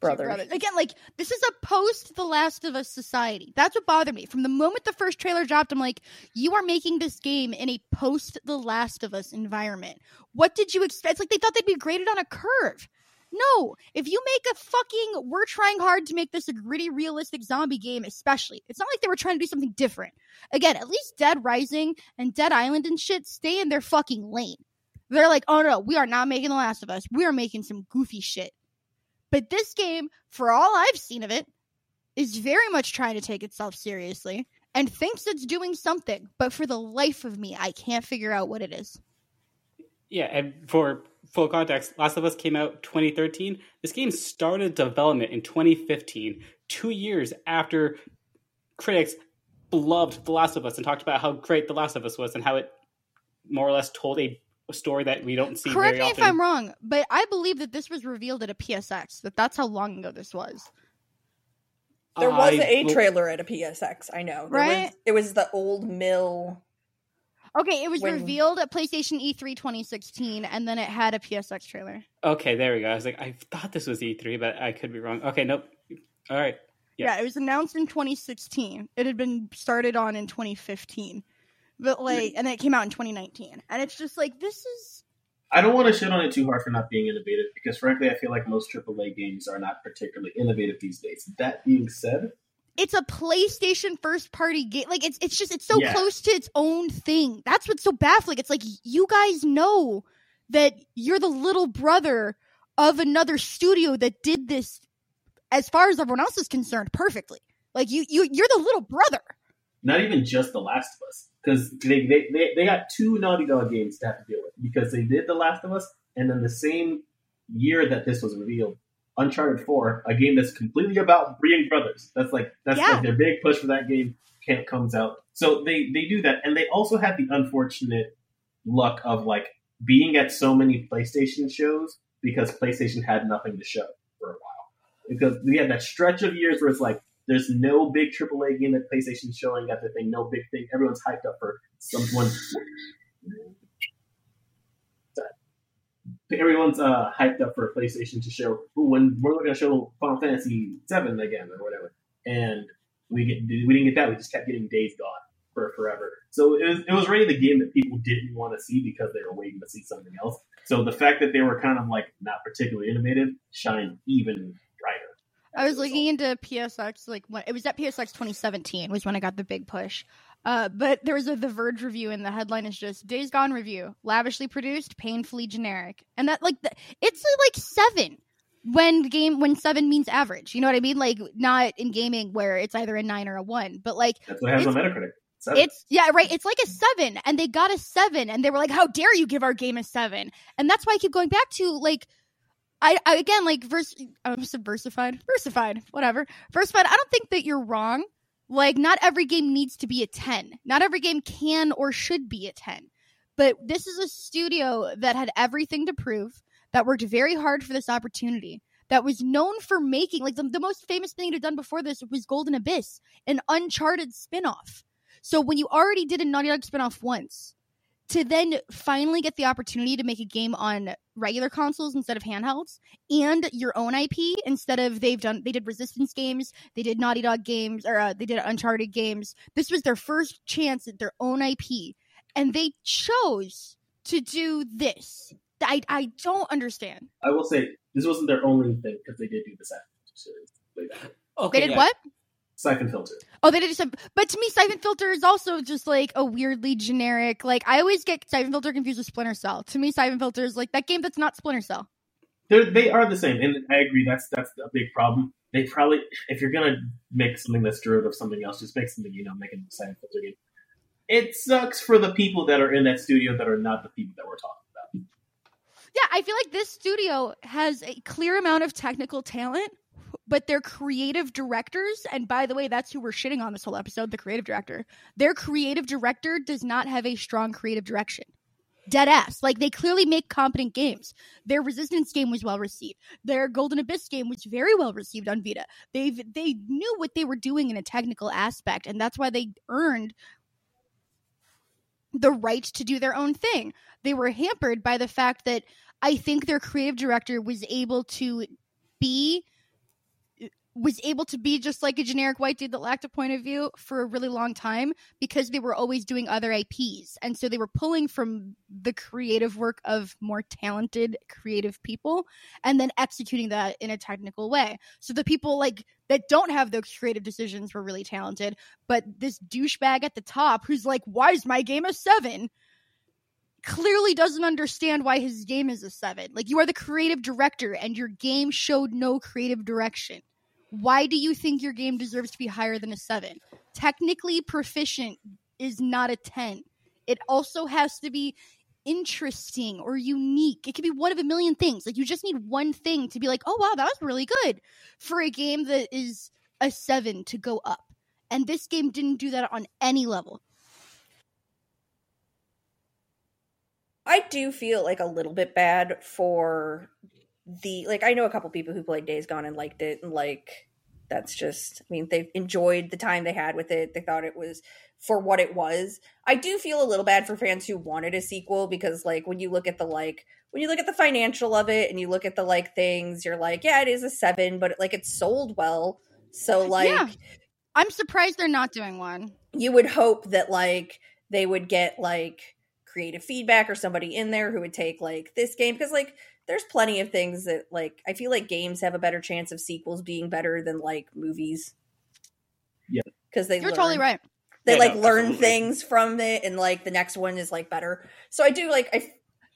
brothers." brothers. Again, like this is a post The Last of Us society. That's what bothered me from the moment the first trailer dropped. I'm like, you are making this game in a post The Last of Us environment. What did you expect? It's like they thought they'd be graded on a curve. No, if you make a fucking, we're trying hard to make this a gritty, realistic zombie game, especially. It's not like they were trying to do something different. Again, at least Dead Rising and Dead Island and shit stay in their fucking lane. They're like, oh no, we are not making The Last of Us. We are making some goofy shit. But this game, for all I've seen of it, is very much trying to take itself seriously and thinks it's doing something. But for the life of me, I can't figure out what it is. Yeah, and for full context, Last of Us came out 2013. This game started development in 2015, two years after critics loved The Last of Us and talked about how great The Last of Us was and how it more or less told a story that we don't see Correct very me often. if I'm wrong, but I believe that this was revealed at a PSX. That that's how long ago this was. There was I a trailer at a PSX. I know. There Right? Was, it was the old mill. Okay, it was When- revealed at PlayStation E E3 2016, and then it had a PSX trailer. Okay, there we go. I was like, I thought this was E3, but I could be wrong. Okay, nope. All right. Yeah. Yeah. it was announced in 2016. It had been started on in 2015, but like, and then it came out in 2019. And it's just like this is I don't want to shit on it too hard for not being innovative because, frankly, I feel like most AAA games are not particularly innovative these days. That being said, it's a PlayStation first party game. Like it's it's just it's so Yeah. close to its own thing. That's what's so baffling. It's like you guys know that you're the little brother of another studio that did this as far as everyone else is concerned perfectly. Like you you you're the little brother. not even just The Last of Us, because they, they, they, they got two Naughty Dog games to have to deal with because they did The Last of Us, and then the same year that this was revealed, Uncharted 4, a game that's completely about breeding brothers. That's like that's Yeah. like their big push for that game can't comes out. So they they do that, and they also had the unfortunate luck of like being at so many PlayStation shows because PlayStation had nothing to show for a while. Because we had that stretch of years where it's like there's no big AAA game that PlayStation's showing at the thing, no big thing. Everyone's hyped up for someone. Everyone's uh, hyped up for PlayStation to show when we're going to show Final Fantasy Seven again or whatever, and we get we didn't get that. We just kept getting Days Gone for forever. So it was it was really the game that people didn't want to see because they were waiting to see something else. So the fact that they were kind of like not particularly innovative shined even brighter. I was looking into PSX like when it was at PSX 2017 was when I got the big push. Uh, but there was a The Verge review, and the headline is just "Days Gone review: lavishly produced, painfully generic." And that like the, it's uh, like seven when game when seven means average. You know what I mean? Like not in gaming where it's either a nine or a one, but like That's what has on Metacritic. Seven. it's yeah right. It's like a seven, and they got a seven, and they were like, "How dare you give our game a seven? And that's why I keep going back to like I, I again like verse I'm subversified, versified, whatever. Versified. I don't think that you're wrong. Like not every game needs to be a 10. Not every game can or should be a 10. But this is a studio that had everything to prove, that worked very hard for this opportunity, that was known for making like the, the most famous thing it had done before this was Golden Abyss, an uncharted spin-off. So when you already did a Naughty Dog spin-off once, to then finally get the opportunity to make a game on regular consoles instead of handhelds and your own IP instead of they've done they did Resistance games, they did Naughty Dog games, or uh, they did Uncharted games. This was their first chance at their own IP, and they chose to do this. I I don't understand. I will say this wasn't their only thing because they did do the Syphon series. way back. Okay, They did yeah. what? Syphon Filter. Oh, they did some. But to me, Syphon Filter is also just like a weirdly generic. Like I always get Syphon Filter confused with Splinter Cell. To me, Syphon Filter is like that game that's not Splinter Cell. They're, they are the same, and I agree. That's that's a big problem. They probably, if you're gonna make something that's derivative of something else, just make something you know, make a Syphon Filter game. It sucks for the people that are in that studio that are not the people that we're talking about. Yeah, I feel like this studio has a clear amount of technical talent, but their creative directors, and by the way, that's who we're shitting on this whole episode, the creative director. Their creative director does not have a strong creative direction. Dead ass. Like they clearly make competent games. Their Resistance game was well received. Their Golden Abyss game was very well received on Vita. They they knew what they were doing in a technical aspect, and that's why they earned the right to do their own thing. They were hampered by the fact that I think their creative director was able to be was able to be just like a generic white dude that lacked a point of view for a really long time because they were always doing other IPs. And so they were pulling from the creative work of more talented creative people and then executing that in a technical way. So the people like that don't have those creative decisions were really talented, but this douchebag at the top who's like, "Why is my game a 7?" clearly doesn't understand why his game is a seven. Like you are the creative director and your game showed no creative direction. Why do you think your game deserves to be higher than a seven? Technically proficient is not a 10. It also has to be interesting or unique. It could be one of a million things. Like you just need one thing to be like, oh wow, that was really good for a game that is a seven to go up. And this game didn't do that on any level. I do feel like a little bit bad for the like I know a couple people who played Days Gone and liked it and like that's just I mean they enjoyed the time they had with it. They thought it was for what it was. I do feel a little bad for fans who wanted a sequel because like when you look at the like when you look at the financial of it and you look at the like things, you're like, yeah, it is a 7, but like it sold well. So like Yeah. I'm surprised they're not doing one. you would hope that like they would get like creative feedback or somebody in there who would take like this game because like there's plenty of things that like I feel like games have a better chance of sequels being better than like movies. Yeah. Because they You're learn, totally right. They Yeah, like no, learn absolutely. things from it and like the next one is like better. So I do like I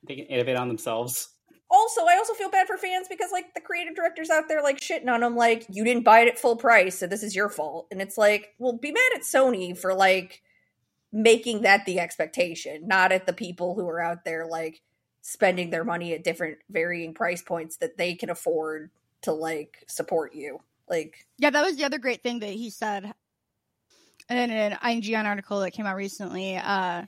They can innovate on themselves. also I also feel bad for fans because like the creative directors out there like shitting on them like you didn't buy it at full price so this is your fault and it's like well be mad at Sony for like making that the expectation not at the people who are out there like spending their money at different varying price points that they can afford to like support you like Yeah, that was the other great thing that he said. In an IGN article that came out recently, uh,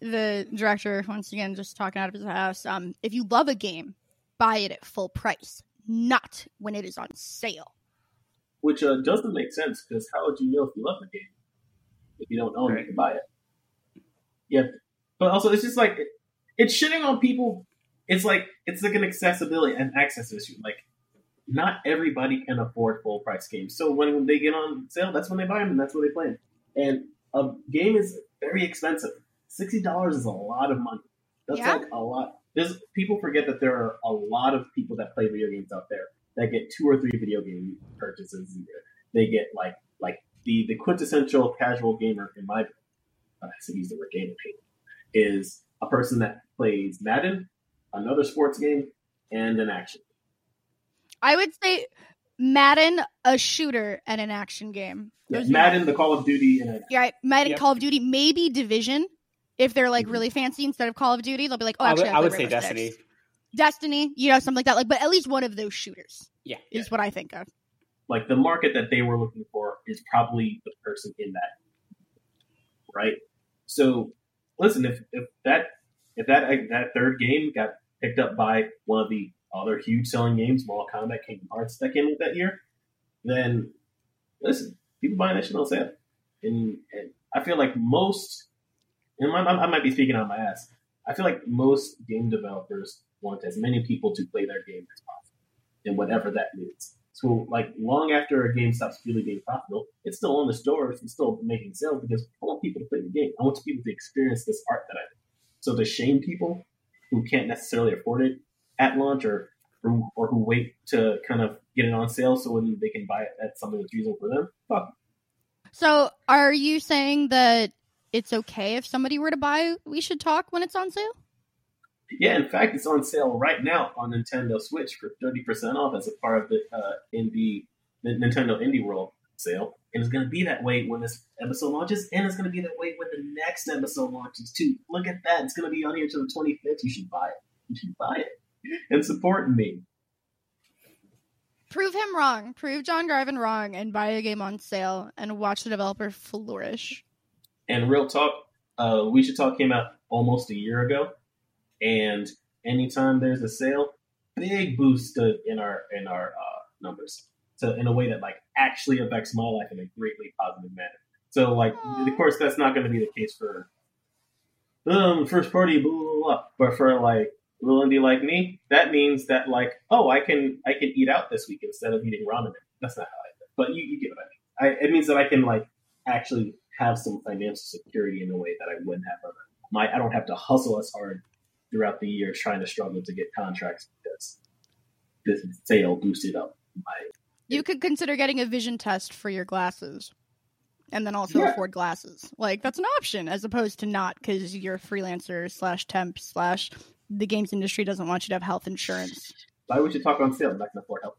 the director, once again, just talking out of his house, um, if you love a game, buy it at full price, not when it is on sale. Which uh, doesn't make sense because how would you know if you love the game if you don't own it Right. and buy it? Yeah, but also it's just like it, it's shitting on people. It's like it's like an accessibility and access issue. Like not everybody can afford full price games, so when they get on sale, that's when they buy them and that's when they play them. And a game is very expensive. Sixty dollars is a lot of money. That's Yeah. like a lot. There's people forget that there are a lot of people that play video games out there that get two or three video game purchases a year. They get like like the the quintessential casual gamer in my I should use the word gamer is a person that plays Madden, another sports game, and an action. I would say Madden, a shooter, and an action game. Yeah, Madden, the Call of Duty, and an Yeah. Madden, Yep. Call of Duty, maybe Division. If they're like Mhm. really fancy instead of Call of Duty, they'll be like, oh, I actually, would, I, I would say Rainbow Destiny. Six. Destiny, you know, something like that. Like, but at least one of those shooters Yeah. is what I think of. like the market that they were looking for is probably the person in that right so listen if, if that if that that third game got picked up by one of the other huge selling games Mortal Kombat Kingdom Hearts that came that year then listen people buying that shit on sale. And, and I feel like most and I might be speaking on my ass I feel like most game developers want as many people to play their game as possible and whatever that means so, like, long after a game stops really being profitable, it's still on the stores and still making sales because I want people to play the game. I want people to experience this art that I do. So, to shame people who can't necessarily afford it at launch or or, or who wait to kind of get it on sale so when they can buy it at something that's reasonable for them, fuck. So, are you saying that it's okay if somebody were to buy We Should Talk when it's on sale? Yeah, in fact, it's on sale right now on Nintendo Switch for 30% off as a part of the uh, indie Nintendo Indie World sale. And it's going to be that way when this episode launches, and it's going to be that way when the next episode launches, too. Look at that. It's going to be on here until the 25th. You should buy it. You should buy it and support me. Prove him wrong. Prove John Garvin wrong and buy a game on sale and watch the developer flourish. And real talk, uh, We Should Talk came out almost a year ago, and anytime there's a sale, big boost in our in our uh, numbers. So in a way that like actually affects my life in a greatly positive manner. So like, of course, that's not going to be the case for um first party blah, blah blah. But for like little indie like me, that means that like, oh, I can I can eat out this week instead of eating ramen. That's not how I do. But you, you get what I mean. I, it means that I can like actually have some financial security in a way that I wouldn't have other. My I don't have to hustle as hard throughout the year trying to struggle to get contracts because this sale boosted up my You could consider getting a vision test for your glasses. and then also Yeah. afford glasses. Like that's an option as opposed to not because you're a freelancer slash temp slash the games industry doesn't want you to have health insurance. Why would you talk on sale? I'm not gonna afford help.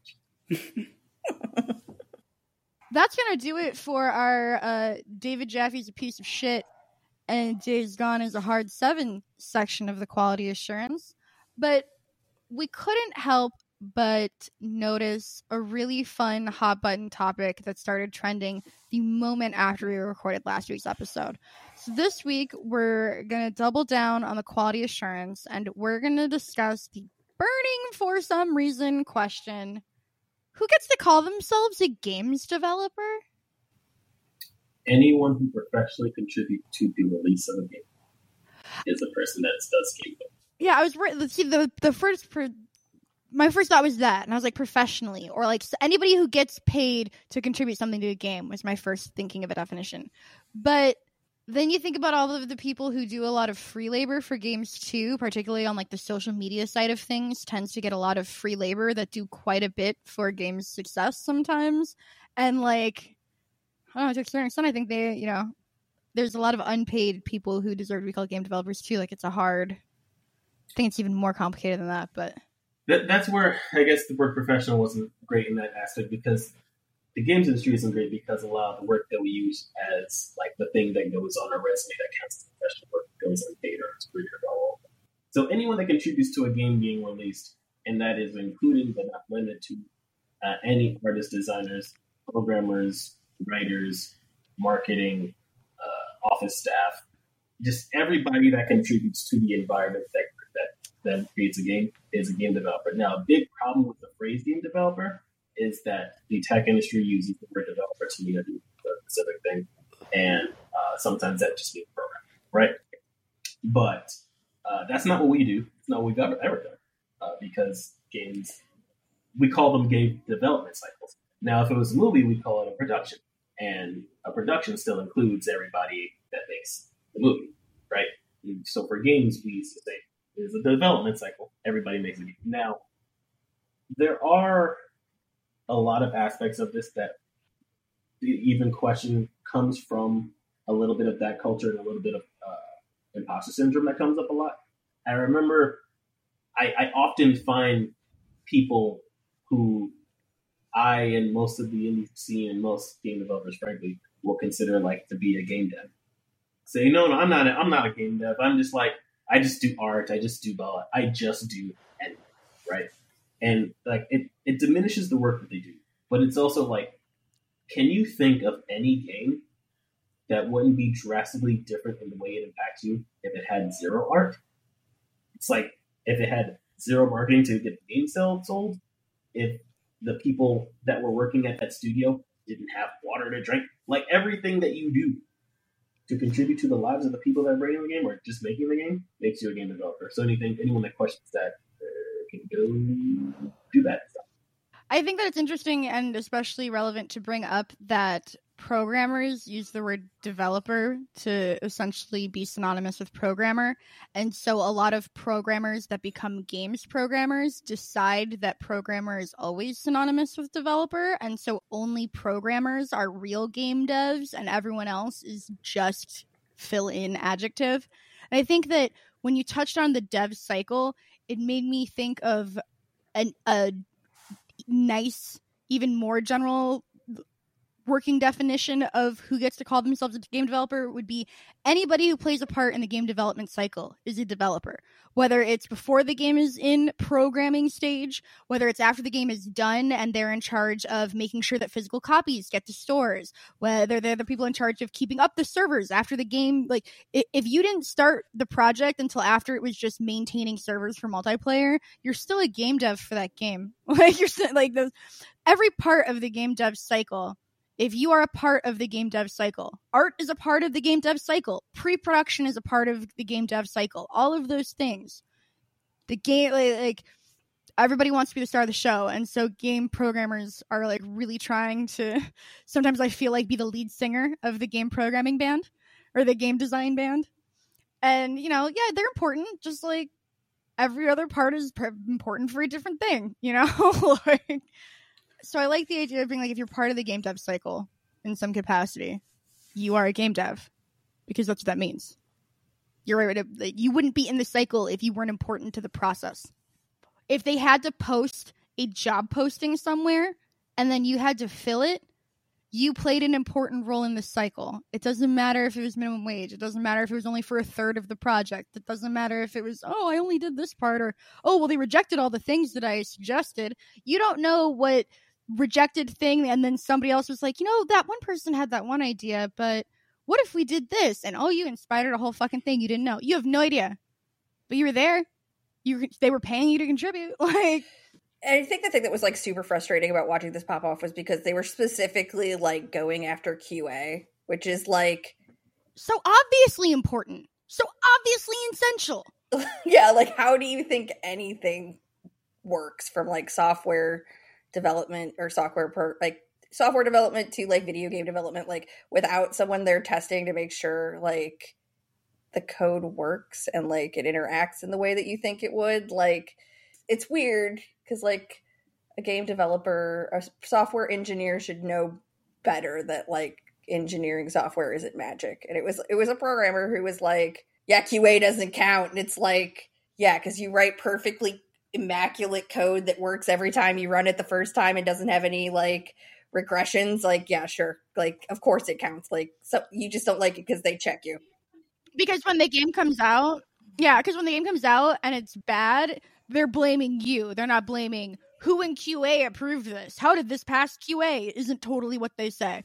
That's gonna do it for our uh, David Jaffe's a piece of shit and Days Gone is a hard seven section of the quality assurance. But we couldn't help but notice a really fun hot button topic that started trending the moment after we recorded last week's episode. So this week we're gonna double down on the quality assurance and we're gonna discuss the burning for some reason question. Who gets to call themselves a games developer? Anyone who professionally contributes to the release of a game is a person that does game development. Yeah, I was right. See the the first per, my first thought was that, and I was like professionally or like anybody who gets paid to contribute something to a game was my first thinking of a definition. But then you think about all of the people who do a lot of free labor for games too, particularly on like the social media side of things, tends to get a lot of free labor that do quite a bit for games' success sometimes. And like, know, to a certain extent, I think they, you know, there's a lot of unpaid people who deserve to be called game developers too. Like, it's a hard. I think it's even more complicated than that, but That, that's where I guess the word professional wasn't great in that aspect because the games industry isn't great because a lot of the work that we use as like the thing that goes on our resume that counts as professional work goes unpaid or it's free or all. So anyone that contributes to a game being released, and that is including but not limited to uh, any artists, designers, programmers, writers, marketing, uh, office staff, just everybody that contributes to the environment that that creates a game is a game developer. Now, a big problem with the phrase game developer is that the tech industry uses the word developer to mean a specific thing, and uh, sometimes that just means programmer, right? But uh, that's not what we do. It's not what we've ever, ever done uh, because games we call them game development cycles. Now, if it was a movie, we'd call it a production, and a production still includes everybody that makes the movie, right? So for games, we used to say it's a development cycle. Everybody makes a game. Now, there are a lot of aspects of this that the even question comes from a little bit of that culture and a little bit of uh, imposter syndrome that comes up a lot. I remember I, I often find people who I and most of the indie scene and most game developers, frankly, will consider like to be a game dev. Say, no, no, I'm not. A, I'm not a game dev. I'm just like I just do art. I just do ball. I just do anything, right? And like it, it diminishes the work that they do. But it's also like, can you think of any game that wouldn't be drastically different in the way it impacts you if it had zero art? It's like if it had zero marketing to get the game sold, if the people that were working at that studio didn't have water to drink, like everything that you do to contribute to the lives of the people that are writing the game or just making the game makes you a game developer. So anything, anyone that questions that uh, can go do that. I think that it's interesting and especially relevant to bring up that programmers use the word developer to essentially be synonymous with programmer. And so a lot of programmers that become games programmers decide that programmer is always synonymous with developer. And so only programmers are real game devs and everyone else is just fill in adjective. And I think that when you touched on the dev cycle, it made me think of an, a nice, even more general working definition of who gets to call themselves a game developer would be anybody who plays a part in the game development cycle is a developer. Whether it's before the game is in programming stage, whether it's after the game is done and they're in charge of making sure that physical copies get to stores, whether they're the people in charge of keeping up the servers after the game. Like, if you didn't start the project until after it was just maintaining servers for multiplayer, you're still a game dev for that game. Like, you're like, the, every part of the game dev cycle if you are a part of the game dev cycle, art is a part of the game dev cycle, pre production is a part of the game dev cycle, all of those things. The game, like, like, everybody wants to be the star of the show. And so game programmers are like really trying to, sometimes I feel like be the lead singer of the game programming band or the game design band. And, you know, yeah, they're important, just like every other part is important for a different thing, you know? like, so I like the idea of being like if you're part of the game dev cycle in some capacity, you are a game dev because that's what that means. You're you wouldn't be in the cycle if you weren't important to the process. If they had to post a job posting somewhere and then you had to fill it, you played an important role in the cycle. It doesn't matter if it was minimum wage. It doesn't matter if it was only for a third of the project. It doesn't matter if it was, oh, I only did this part, or, oh, well, they rejected all the things that I suggested. You don't know what rejected thing, and then somebody else was like, you know, that one person had that one idea, but what if we did this? And oh, you inspired a whole fucking thing you didn't know. You have no idea, but you were there. You they were paying you to contribute. Like I think the thing that was like super frustrating about watching this pop off was because they were specifically like going after QA, which is like so obviously important, so obviously essential. yeah, like how do you think anything works from like software development or software per like software development to like video game development like without someone there testing to make sure like the code works and like it interacts in the way that you think it would like it's weird because like a game developer, a software engineer should know better that like engineering software isn't magic. And it was it was a programmer who was like, "Yeah, QA doesn't count." And it's like, "Yeah, because you write perfectly immaculate code that works every time you run it the first time and doesn't have any like regressions." Like, yeah, sure. Like, of course it counts. Like, so you just don't like it because they check you. Because when the game comes out, yeah, because when the game comes out and it's bad, they're blaming you. They're not blaming who in QA approved this. How did this pass QA? Isn't totally what they say.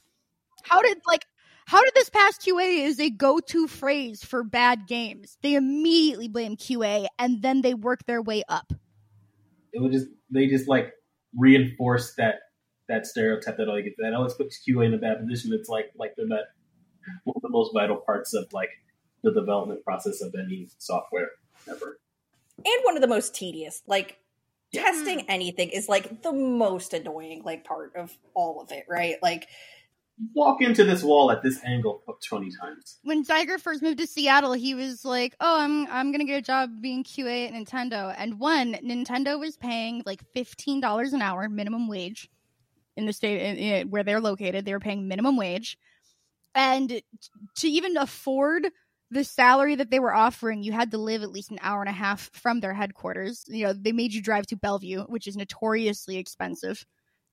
How did like how did this pass QA is a go-to phrase for bad games. They immediately blame QA and then they work their way up. It would just they just like reinforce that that stereotype that like that oh, always puts QA in a bad position. It's like like they're not one of the most vital parts of like the development process of any software ever and one of the most tedious. Like yeah. testing anything is like the most annoying like part of all of it, right? Like walk into this wall at this angle 20 times. When Xyger first moved to Seattle, he was like, "Oh, I'm I'm going to get a job being QA at Nintendo." And one, Nintendo was paying like $15 an hour minimum wage in the state in, in, where they're located. They were paying minimum wage. And to even afford the salary that they were offering, you had to live at least an hour and a half from their headquarters. You know, they made you drive to Bellevue, which is notoriously expensive.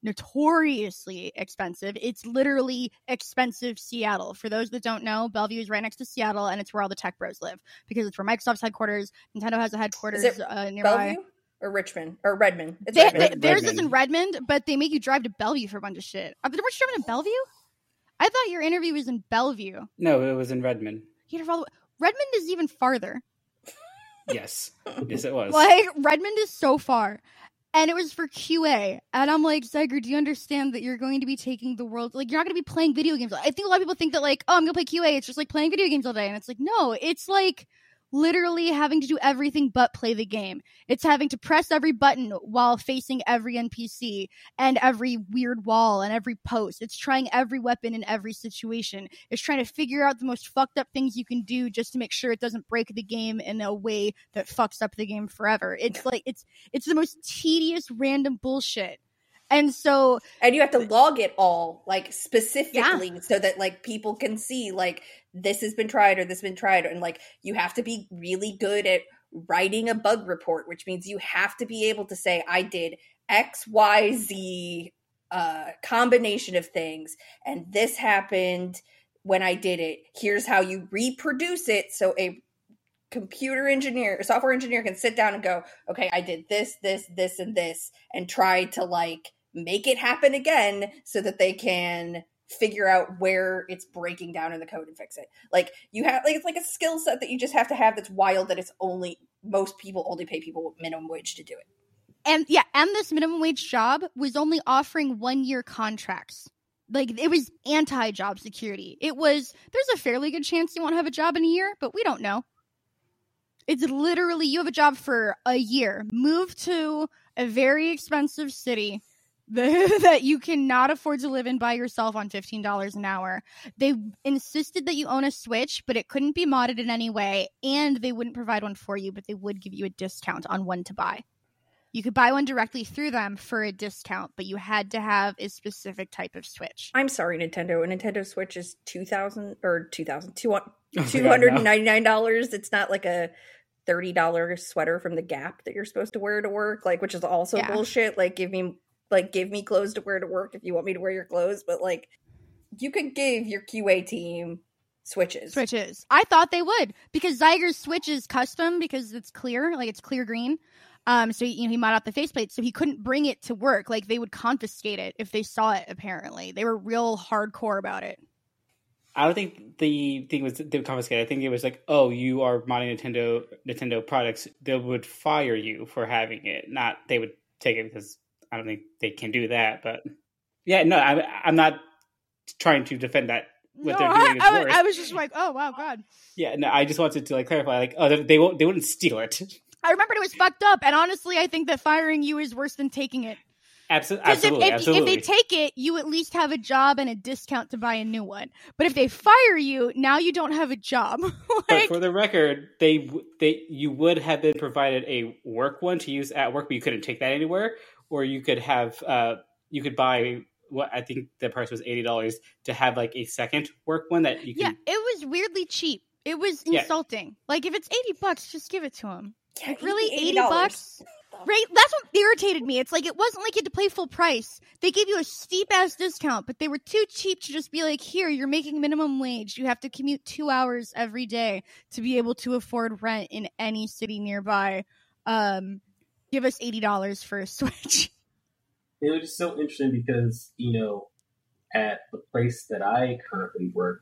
Notoriously expensive. It's literally expensive Seattle. For those that don't know, Bellevue is right next to Seattle, and it's where all the tech bros live because it's where Microsoft's headquarters. Nintendo has a headquarters is uh, nearby. Bellevue? Or Richmond or Redmond. They, Redmond. They, theirs Redmond. is in Redmond, but they make you drive to Bellevue for a bunch of shit. Are they driving to Bellevue? I thought your interview was in Bellevue. No, it was in Redmond. You had to follow. Redmond is even farther. Yes. Yes, it was. Like, Redmond is so far. And it was for QA. And I'm like, Xyger, do you understand that you're going to be taking the world? Like, you're not going to be playing video games. I think a lot of people think that, like, oh, I'm going to play QA. It's just like playing video games all day. And it's like, no, it's like literally having to do everything but play the game. It's having to press every button while facing every NPC and every weird wall and every post. It's trying every weapon in every situation. It's trying to figure out the most fucked up things you can do just to make sure it doesn't break the game in a way that fucks up the game forever. It's like it's it's the most tedious random bullshit. And so and you have to log it all like specifically yeah. so that like people can see like this has been tried or this has been tried and like you have to be really good at writing a bug report which means you have to be able to say i did xyz uh combination of things and this happened when i did it here's how you reproduce it so a computer engineer software engineer can sit down and go okay i did this this this and this and try to like make it happen again so that they can figure out where it's breaking down in the code and fix it. Like you have like it's like a skill set that you just have to have that's wild that it's only most people only pay people minimum wage to do it. And yeah, and this minimum wage job was only offering one year contracts. Like it was anti job security. It was there's a fairly good chance you won't have a job in a year, but we don't know. It's literally you have a job for a year. Move to a very expensive city that you cannot afford to live in by yourself on $15 an hour. They insisted that you own a Switch, but it couldn't be modded in any way, and they wouldn't provide one for you, but they would give you a discount on one to buy. You could buy one directly through them for a discount, but you had to have a specific type of Switch. I'm sorry, Nintendo. A Nintendo Switch is two thousand or two thousand two Oh my two God, hundred no. and ninety nine dollars. It's not like a thirty dollar sweater from the Gap that you're supposed to wear to work, like which is also Yeah. bullshit. Like give me like give me clothes to wear to work if you want me to wear your clothes, but like you could give your QA team switches. Switches. I thought they would because Xyger's Switch is custom because it's clear, like it's clear green. Um, so you know he modded out the faceplate, so he couldn't bring it to work. Like they would confiscate it if they saw it. Apparently, they were real hardcore about it. I don't think the thing was they would confiscate. I think it was like, oh, you are modding Nintendo Nintendo products. They would fire you for having it. Not they would take it because I don't think they can do that. But yeah, no, I'm I'm not trying to defend that. What no, they're I, doing I was- I was just like, oh wow, god. Yeah, no, I just wanted to like clarify, like, oh, they, they won't, they wouldn't steal it. I remembered it was fucked up, and honestly, I think that firing you is worse than taking it. Abso- Because if, absolutely, if, absolutely. if they take it, you at least have a job and a discount to buy a new one. But if they fire you, now you don't have a job. but for the record, they they you would have been provided a work one to use at work, but you couldn't take that anywhere, or you could have uh you could buy what I think the price was eighty dollars to have like a second work one that you Can... yeah, it was weirdly cheap. It was Yeah. insulting. Like if it's eighty bucks, just give it to him. Yeah, Like really, $80. eighty bucks? Right? That's what irritated me. It's like it wasn't like you had to pay full price. They gave you a steep ass discount, but they were too cheap to just be like, "Here, you're making minimum wage. You have to commute two hours every day to be able to afford rent in any city nearby. Um, give us eighty dollars for a Switch." It was just so interesting because, you know, at the place that I currently work,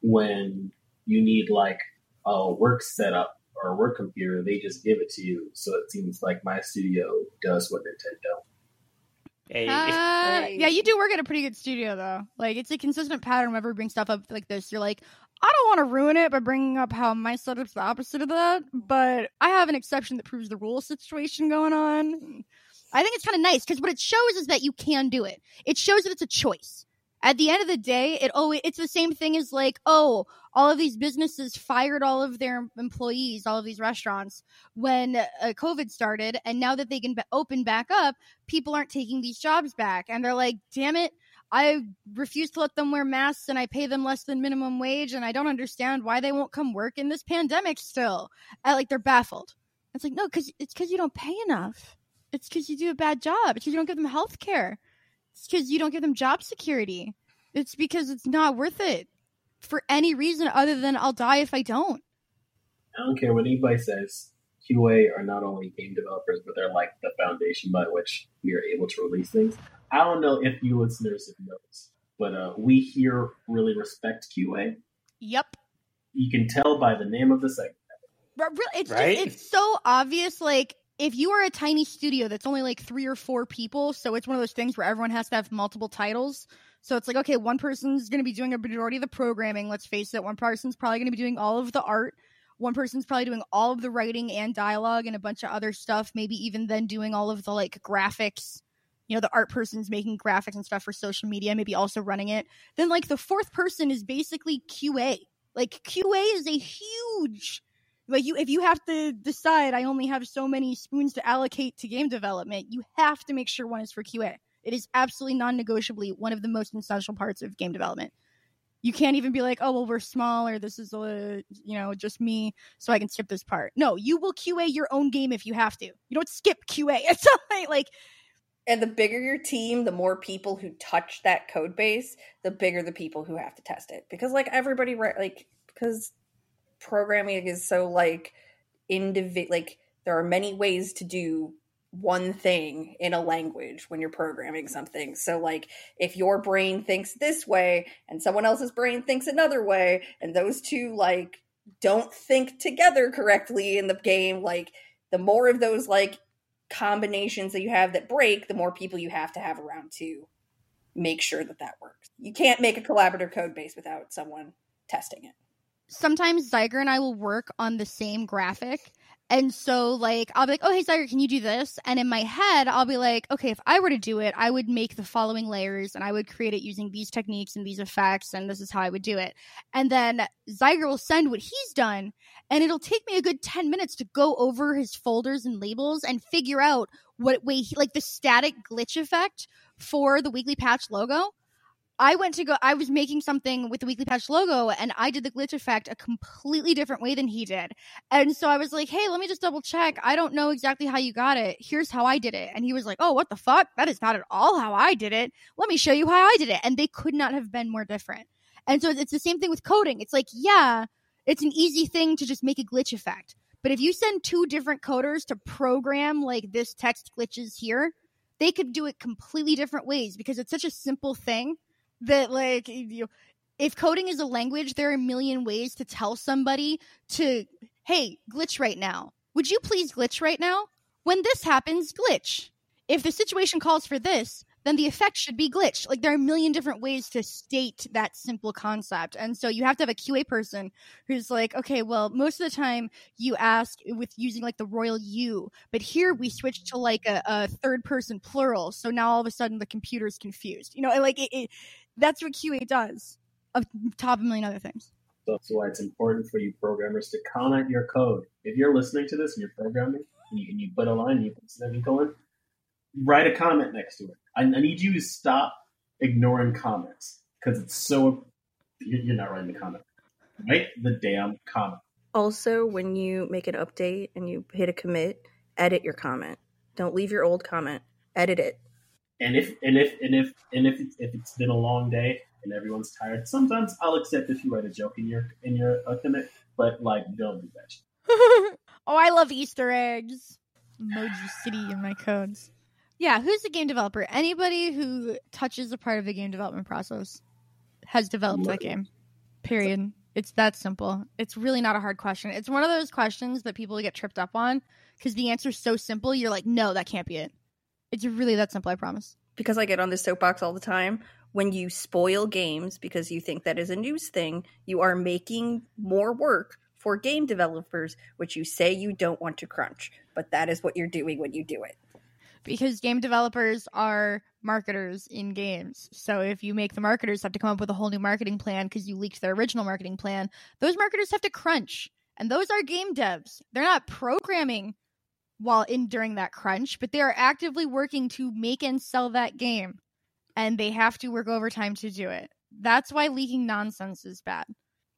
when you need like a work setup or a work computer, they just give it to you. So it seems like my studio does what Nintendo. A, Uh, yeah, you do work at a pretty good studio though. Like it's a consistent pattern whenever we bring stuff up like this. You're like, I don't want to ruin it by bringing up how my setup's the opposite of that, but I have an exception that proves the rule situation going on. I think it's kind of nice because what it shows is that you can do it. It shows that it's a choice. At the end of the day, it always it's the same thing as like, oh, all of these businesses fired all of their employees, all of these restaurants when uh, COVID started, and now that they can be- open back up, people aren't taking these jobs back and they're like damn it i refuse to let them wear masks and i pay them less than minimum wage and i don't understand why they won't come work in this pandemic still. And, like they're baffled. It's like no because it's because you don't pay enough. It's because you do a bad job. It's because you don't give them health care it's because you don't give them job security. It's because it's not worth it for any reason other than i'll die if i don't. I don't care what anybody says. QA are not only game developers, but they're like the foundation by which we are able to release things. I don't know if you listeners have noticed, but uh, we here really respect QA. yep You can tell by the name of the segment. But really, it's Right? just it's so obvious. Like if you are a tiny studio that's only like three or four people, so it's one of those things where everyone has to have multiple titles. So it's like, okay, one person's going to be doing a majority of the programming. Let's face it, one person's probably going to be doing all of the art. One person's probably doing all of the writing and dialogue and a bunch of other stuff. Maybe even then doing all of the like graphics. You know, the art person's making graphics and stuff for social media, maybe also running it. Then like the fourth person is basically QA. Like QA is a huge like you if you have to decide i only have so many spoons to allocate to game development you have to make sure one is for qa it is absolutely non-negotiably one of the most essential parts of game development you can't even be like oh well we're small or this is a you know just me so i can skip this part no you will qa your own game if you have to you don't skip qa it's like, like And the bigger your team, the more people who touch that code base, the bigger the people who have to test it. Because like everybody, like because programming is so like individual. Like there are many ways to do one thing in a language when you're programming something. So like if your brain thinks this way and someone else's brain thinks another way, and those two like don't think together correctly in the game, like the more of those like combinations that you have that break, the more people you have to have around to make sure that that works. You can't make a collaborative code base without someone testing it. sometimes Xyger and I will work on the same graphic And so, like, I'll be like, oh, hey, Xyger, can you do this? And in my head, I'll be like, okay, if I were to do it, I would make the following layers and I would create it using these techniques and these effects, and this is how I would do it. And then Xyger will send what he's done, and it'll take me a good 10 minutes to go over his folders and labels and figure out what way, he, like, the static glitch effect for the weekly patch logo. I went to go. I was making something with the weekly patch logo, and I did the glitch effect a completely different way than he did. And so I was like, "Hey, let me just double check. I don't know exactly how you got it. Here's how I did it." And he was like, "Oh, what the fuck? That is not at all how I did it. Let me show you how I did it." And they could not have been more different. And so it's the same thing with coding. It's like, yeah, it's an easy thing to just make a glitch effect. But if you send two different coders to program like this text glitches here, they could do it completely different ways because it's such a simple thing that like you if coding is a language there are a million ways to tell somebody to hey glitch right now. Would you please glitch right now? When this happens glitch. If the situation calls for this then the effect should be glitched. like there are a million different ways to state that simple concept and so you have to have a qa person who's like okay well most of the time you ask with using like the royal you but here we mm-hmm. switch to like a, a third person plural so now all of a sudden the computer's confused you know like it, it that's what QA does, on top of a million other things. So that's why it's important for you programmers to comment your code. If you're listening to this and you're programming and you, and you put a line, and you put something semicolon, write a comment next to it. I, I need you to stop ignoring comments because it's so. You're not writing the comment. Write the damn comment. Also, when you make an update and you hit a commit, edit your comment. Don't leave your old comment. Edit it. And if and if and if and if it's, if it's been a long day and everyone's tired, sometimes I'll accept if you write a joke in your in your uh, commit. But like, don't do that. oh, I love Easter eggs. Emoji City in my codes. Yeah, who's the game developer? Anybody who touches a part of the game development process has developed that game. Period. It's that simple. It's really not a hard question. It's one of those questions that people get tripped up on because the answer's so simple. You're like, no, that can't be it. It's really that simple, I promise. Because I get on this soapbox all the time. When you spoil games because you think that is a news thing, you are making more work for game developers, which you say you don't want to crunch. But that is what you're doing when you do it. Because game developers are marketers in games. So if you make the marketers have to come up with a whole new marketing plan because you leaked their original marketing plan, those marketers have to crunch. And those are game devs. They're not programming while in during that crunch, but they are actively working to make and sell that game. And they have to work overtime to do it. That's why leaking nonsense is bad.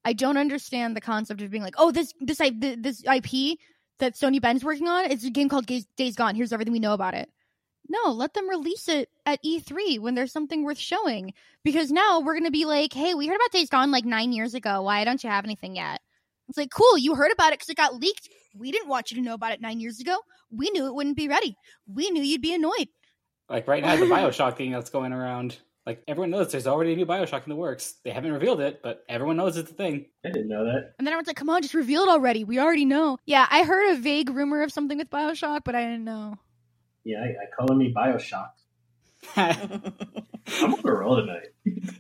I don't understand the concept of being like, oh, this this this IP that Sony Bend's working on, it's a game called Days Gone. Here's everything we know about it. No, let them release it at E3 when there's something worth showing. Because now we're going to be like, hey, we heard about Days Gone like nine years ago. Why don't you have anything yet? It's like, cool, you heard about it because it got leaked. We didn't want you to know about it nine years ago. We knew it wouldn't be ready. We knew you'd be annoyed. Like right now, the Bioshock thing that's going around. Like everyone knows there's already a new Bioshock in the works. They haven't revealed it, but everyone knows it's a thing. I didn't know that. And then everyone's like, come on, just reveal it already. We already know. Yeah, I heard a vague rumor of something with Bioshock, but I didn't know. Yeah, I, I color me Bioshock. I'm on a roll tonight.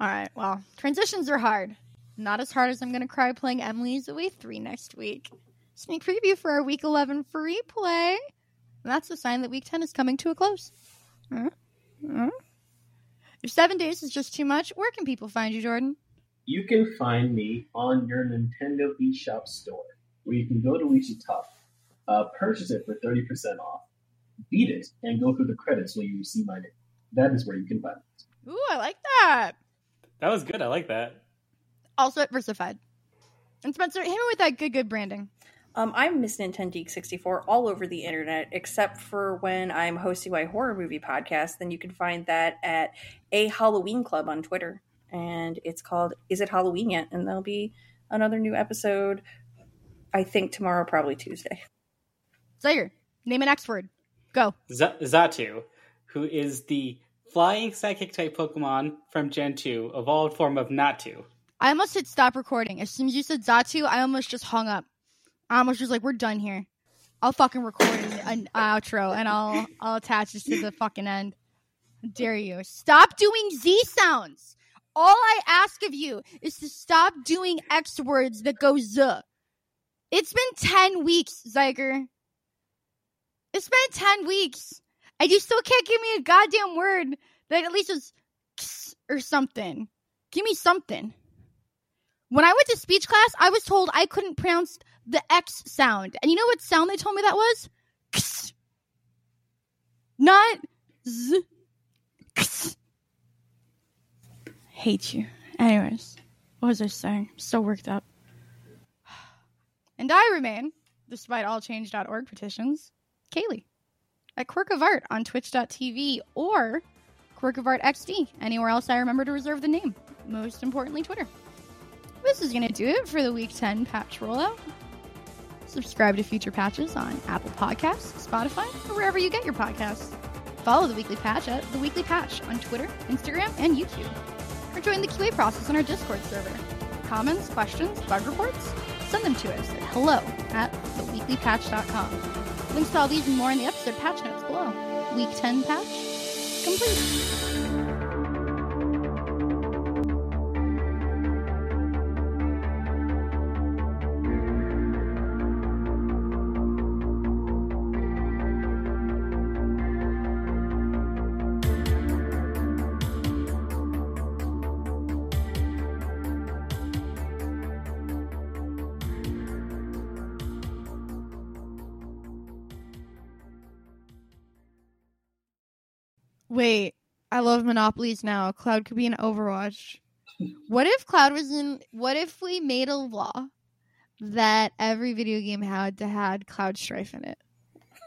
All right, well, transitions are hard. Not as hard as I'm going to cry playing Emily's Away 3 next week. Sneak preview for our Week 11 free play. And that's a sign that Week 10 is coming to a close. Mm-hmm. If seven days is just too much, where can people find you, Jordan? You can find me on your Nintendo eShop store, where you can go to Wichita, uh, purchase it for 30% off, beat it, and go through the credits when you receive my name. That is where you can find it. Ooh, I like that. That was good. I like that also at Versiphied. And Spencer, hit me with that good, good branding. Um, I'm Miss Nintendo 64 all over the internet, except for when I'm hosting my horror movie podcast. Then you can find that at a Halloween Club on Twitter, and it's called "Is It Halloween Yet?" And there'll be another new episode. I think tomorrow, probably Tuesday. Zaire, name an X word. Go. Z- Xatu, who is the flying psychic type Pokemon from Gen 2, evolved form of Natu. I almost hit stop recording. As soon as you said Xatu, I almost just hung up. I almost was like, we're done here. I'll fucking record an outro and I'll I'll attach this to the fucking end. How dare you? Stop doing Z sounds. All I ask of you is to stop doing X words that go Z. It's been 10 weeks, Xyger. It's been 10 weeks. And you still can't give me a goddamn word that at least is or something. Give me something. When I went to speech class, I was told I couldn't pronounce the X sound. And you know what sound they told me that was? X. Not Z. X. Hate you. Anyways, what was I saying? I'm so worked up. And I remain, despite all change.org petitions, Kaylie at Quirk of Art on twitch.tv or Quirk of Art XD, anywhere else I remember to reserve the name. Most importantly, Twitter. This is going to do it for the Week 10 patch rollout. Subscribe to future patches on Apple Podcasts, Spotify, or wherever you get your podcasts. Follow the Weekly Patch at The Weekly Patch on Twitter, Instagram, and YouTube. Or join the QA process on our Discord server. Comments, questions, bug reports? Send them to us at hello at theweeklypatch.com. Links to all these and more in the episode patch notes below. Week 10 patch complete. Wait, I love monopolies now. Cloud could be in Overwatch. What if Cloud was in? What if we made a law that every video game had to had Cloud Strife in it?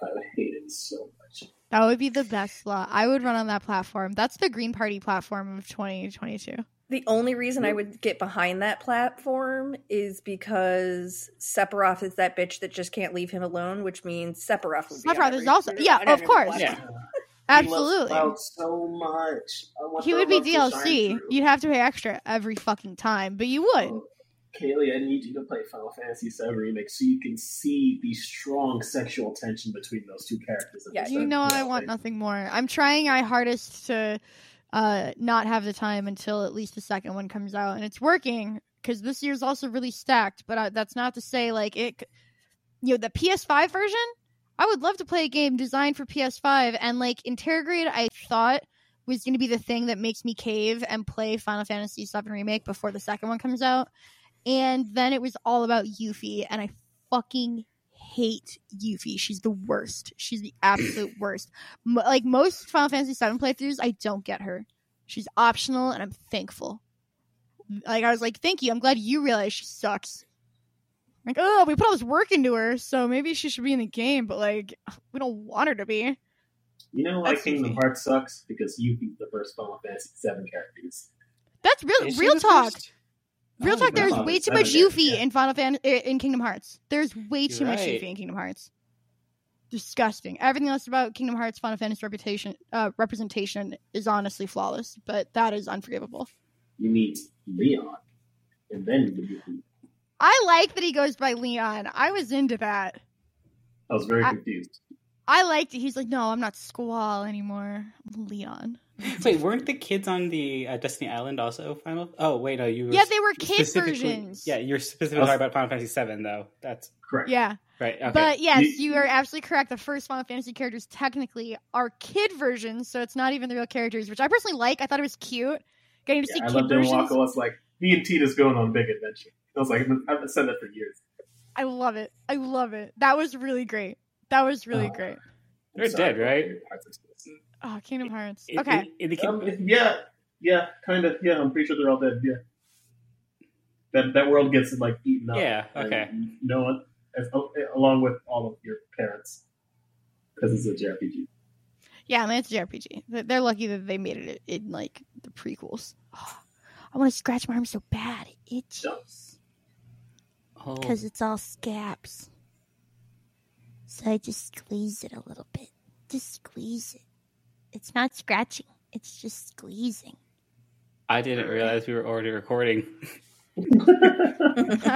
I would hate it so much. That would be the best law. I would run on that platform. That's the Green Party platform of 2022. The only reason I would get behind that platform is because Sephiroth is that bitch that just can't leave him alone, which means Sephiroth would be. Sephiroth on is every- also- yeah, of course. Yeah. Absolutely. So much. He would be love to shine DLC. You'd have to pay extra every fucking time, but you would. Oh, Kaylie, I need you to play Final Fantasy VII Remake so you can see the strong sexual tension between those two characters. Yeah, You know I want nothing more. I'm trying my hardest to uh, not have the time until at least the second one comes out, and it's working because this year's also really stacked. But uh, that's not to say like it. You know the PS5 version. I would love to play a game designed for PS5, and like Intergrade, I thought was going to be the thing that makes me cave and play Final Fantasy VII Remake before the second one comes out. And then it was all about Yuffie, and I fucking hate Yuffie. She's the worst. She's the absolute worst. Mo- like most Final Fantasy VII playthroughs, I don't get her. She's optional, and I'm thankful. Like I was like, thank you. I'm glad you realize she sucks. Like, oh, we put all this work into her, so maybe she should be in the game. But like, we don't want her to be. You know why That's Kingdom Yuffie. Hearts sucks? Because Yuffie's the first Final Fantasy VII characters. That's real. Is real the talk. first? Real Oh, talk. There's no. way too much is, Yuffie yeah. in Final Fan in Kingdom Hearts. There's way too You're much right. Yuffie in Kingdom Hearts. Disgusting. Everything else about Kingdom Hearts Final Fantasy reputation uh, representation is honestly flawless, but that is unforgivable. You meet Leon, and then you meet Yuffie. I like that he goes by Leon. I was into that. I was very I- confused. I liked it. He's like, no, I'm not Squall anymore. I'm Leon. Wait, weren't the kids on the uh, Destiny Island also Final? Oh wait, no, you. Were Yeah, they were kid versions. Yeah, you're specifically talking about Final Fantasy VII, though. That's Correct. Yeah. right. Okay. But yes, You- you are absolutely correct. The first Final Fantasy characters technically are kid versions, so it's not even the real characters, which I personally like. I thought it was cute. Getting to see Yeah, I kid loved it when versions. Wakka was like, me and Tidus going on a big adventure. I was like, I've said that for years. I love it. I love it. That was really great. That was really Uh, great. I'm They're sorry dead, right? Kingdom Hearts exclusive. Oh, Kingdom Hearts. In- Okay. in- in the kid- Um, yeah, yeah, kind of. Yeah, I'm pretty sure they're all dead. Yeah, that that world gets like eaten up. Yeah, okay. No one, as, along with all of your parents, because it's a JRPG. Yeah, I mean, it's a JRPG. They're- They're lucky that they made it in, like, the prequels. I want to scratch my arm so bad. It itches. Oh, Because it's all scabs. So I just squeeze it a little bit. Just squeeze it. It's not scratching. It's just squeezing. I didn't realize we were already recording. All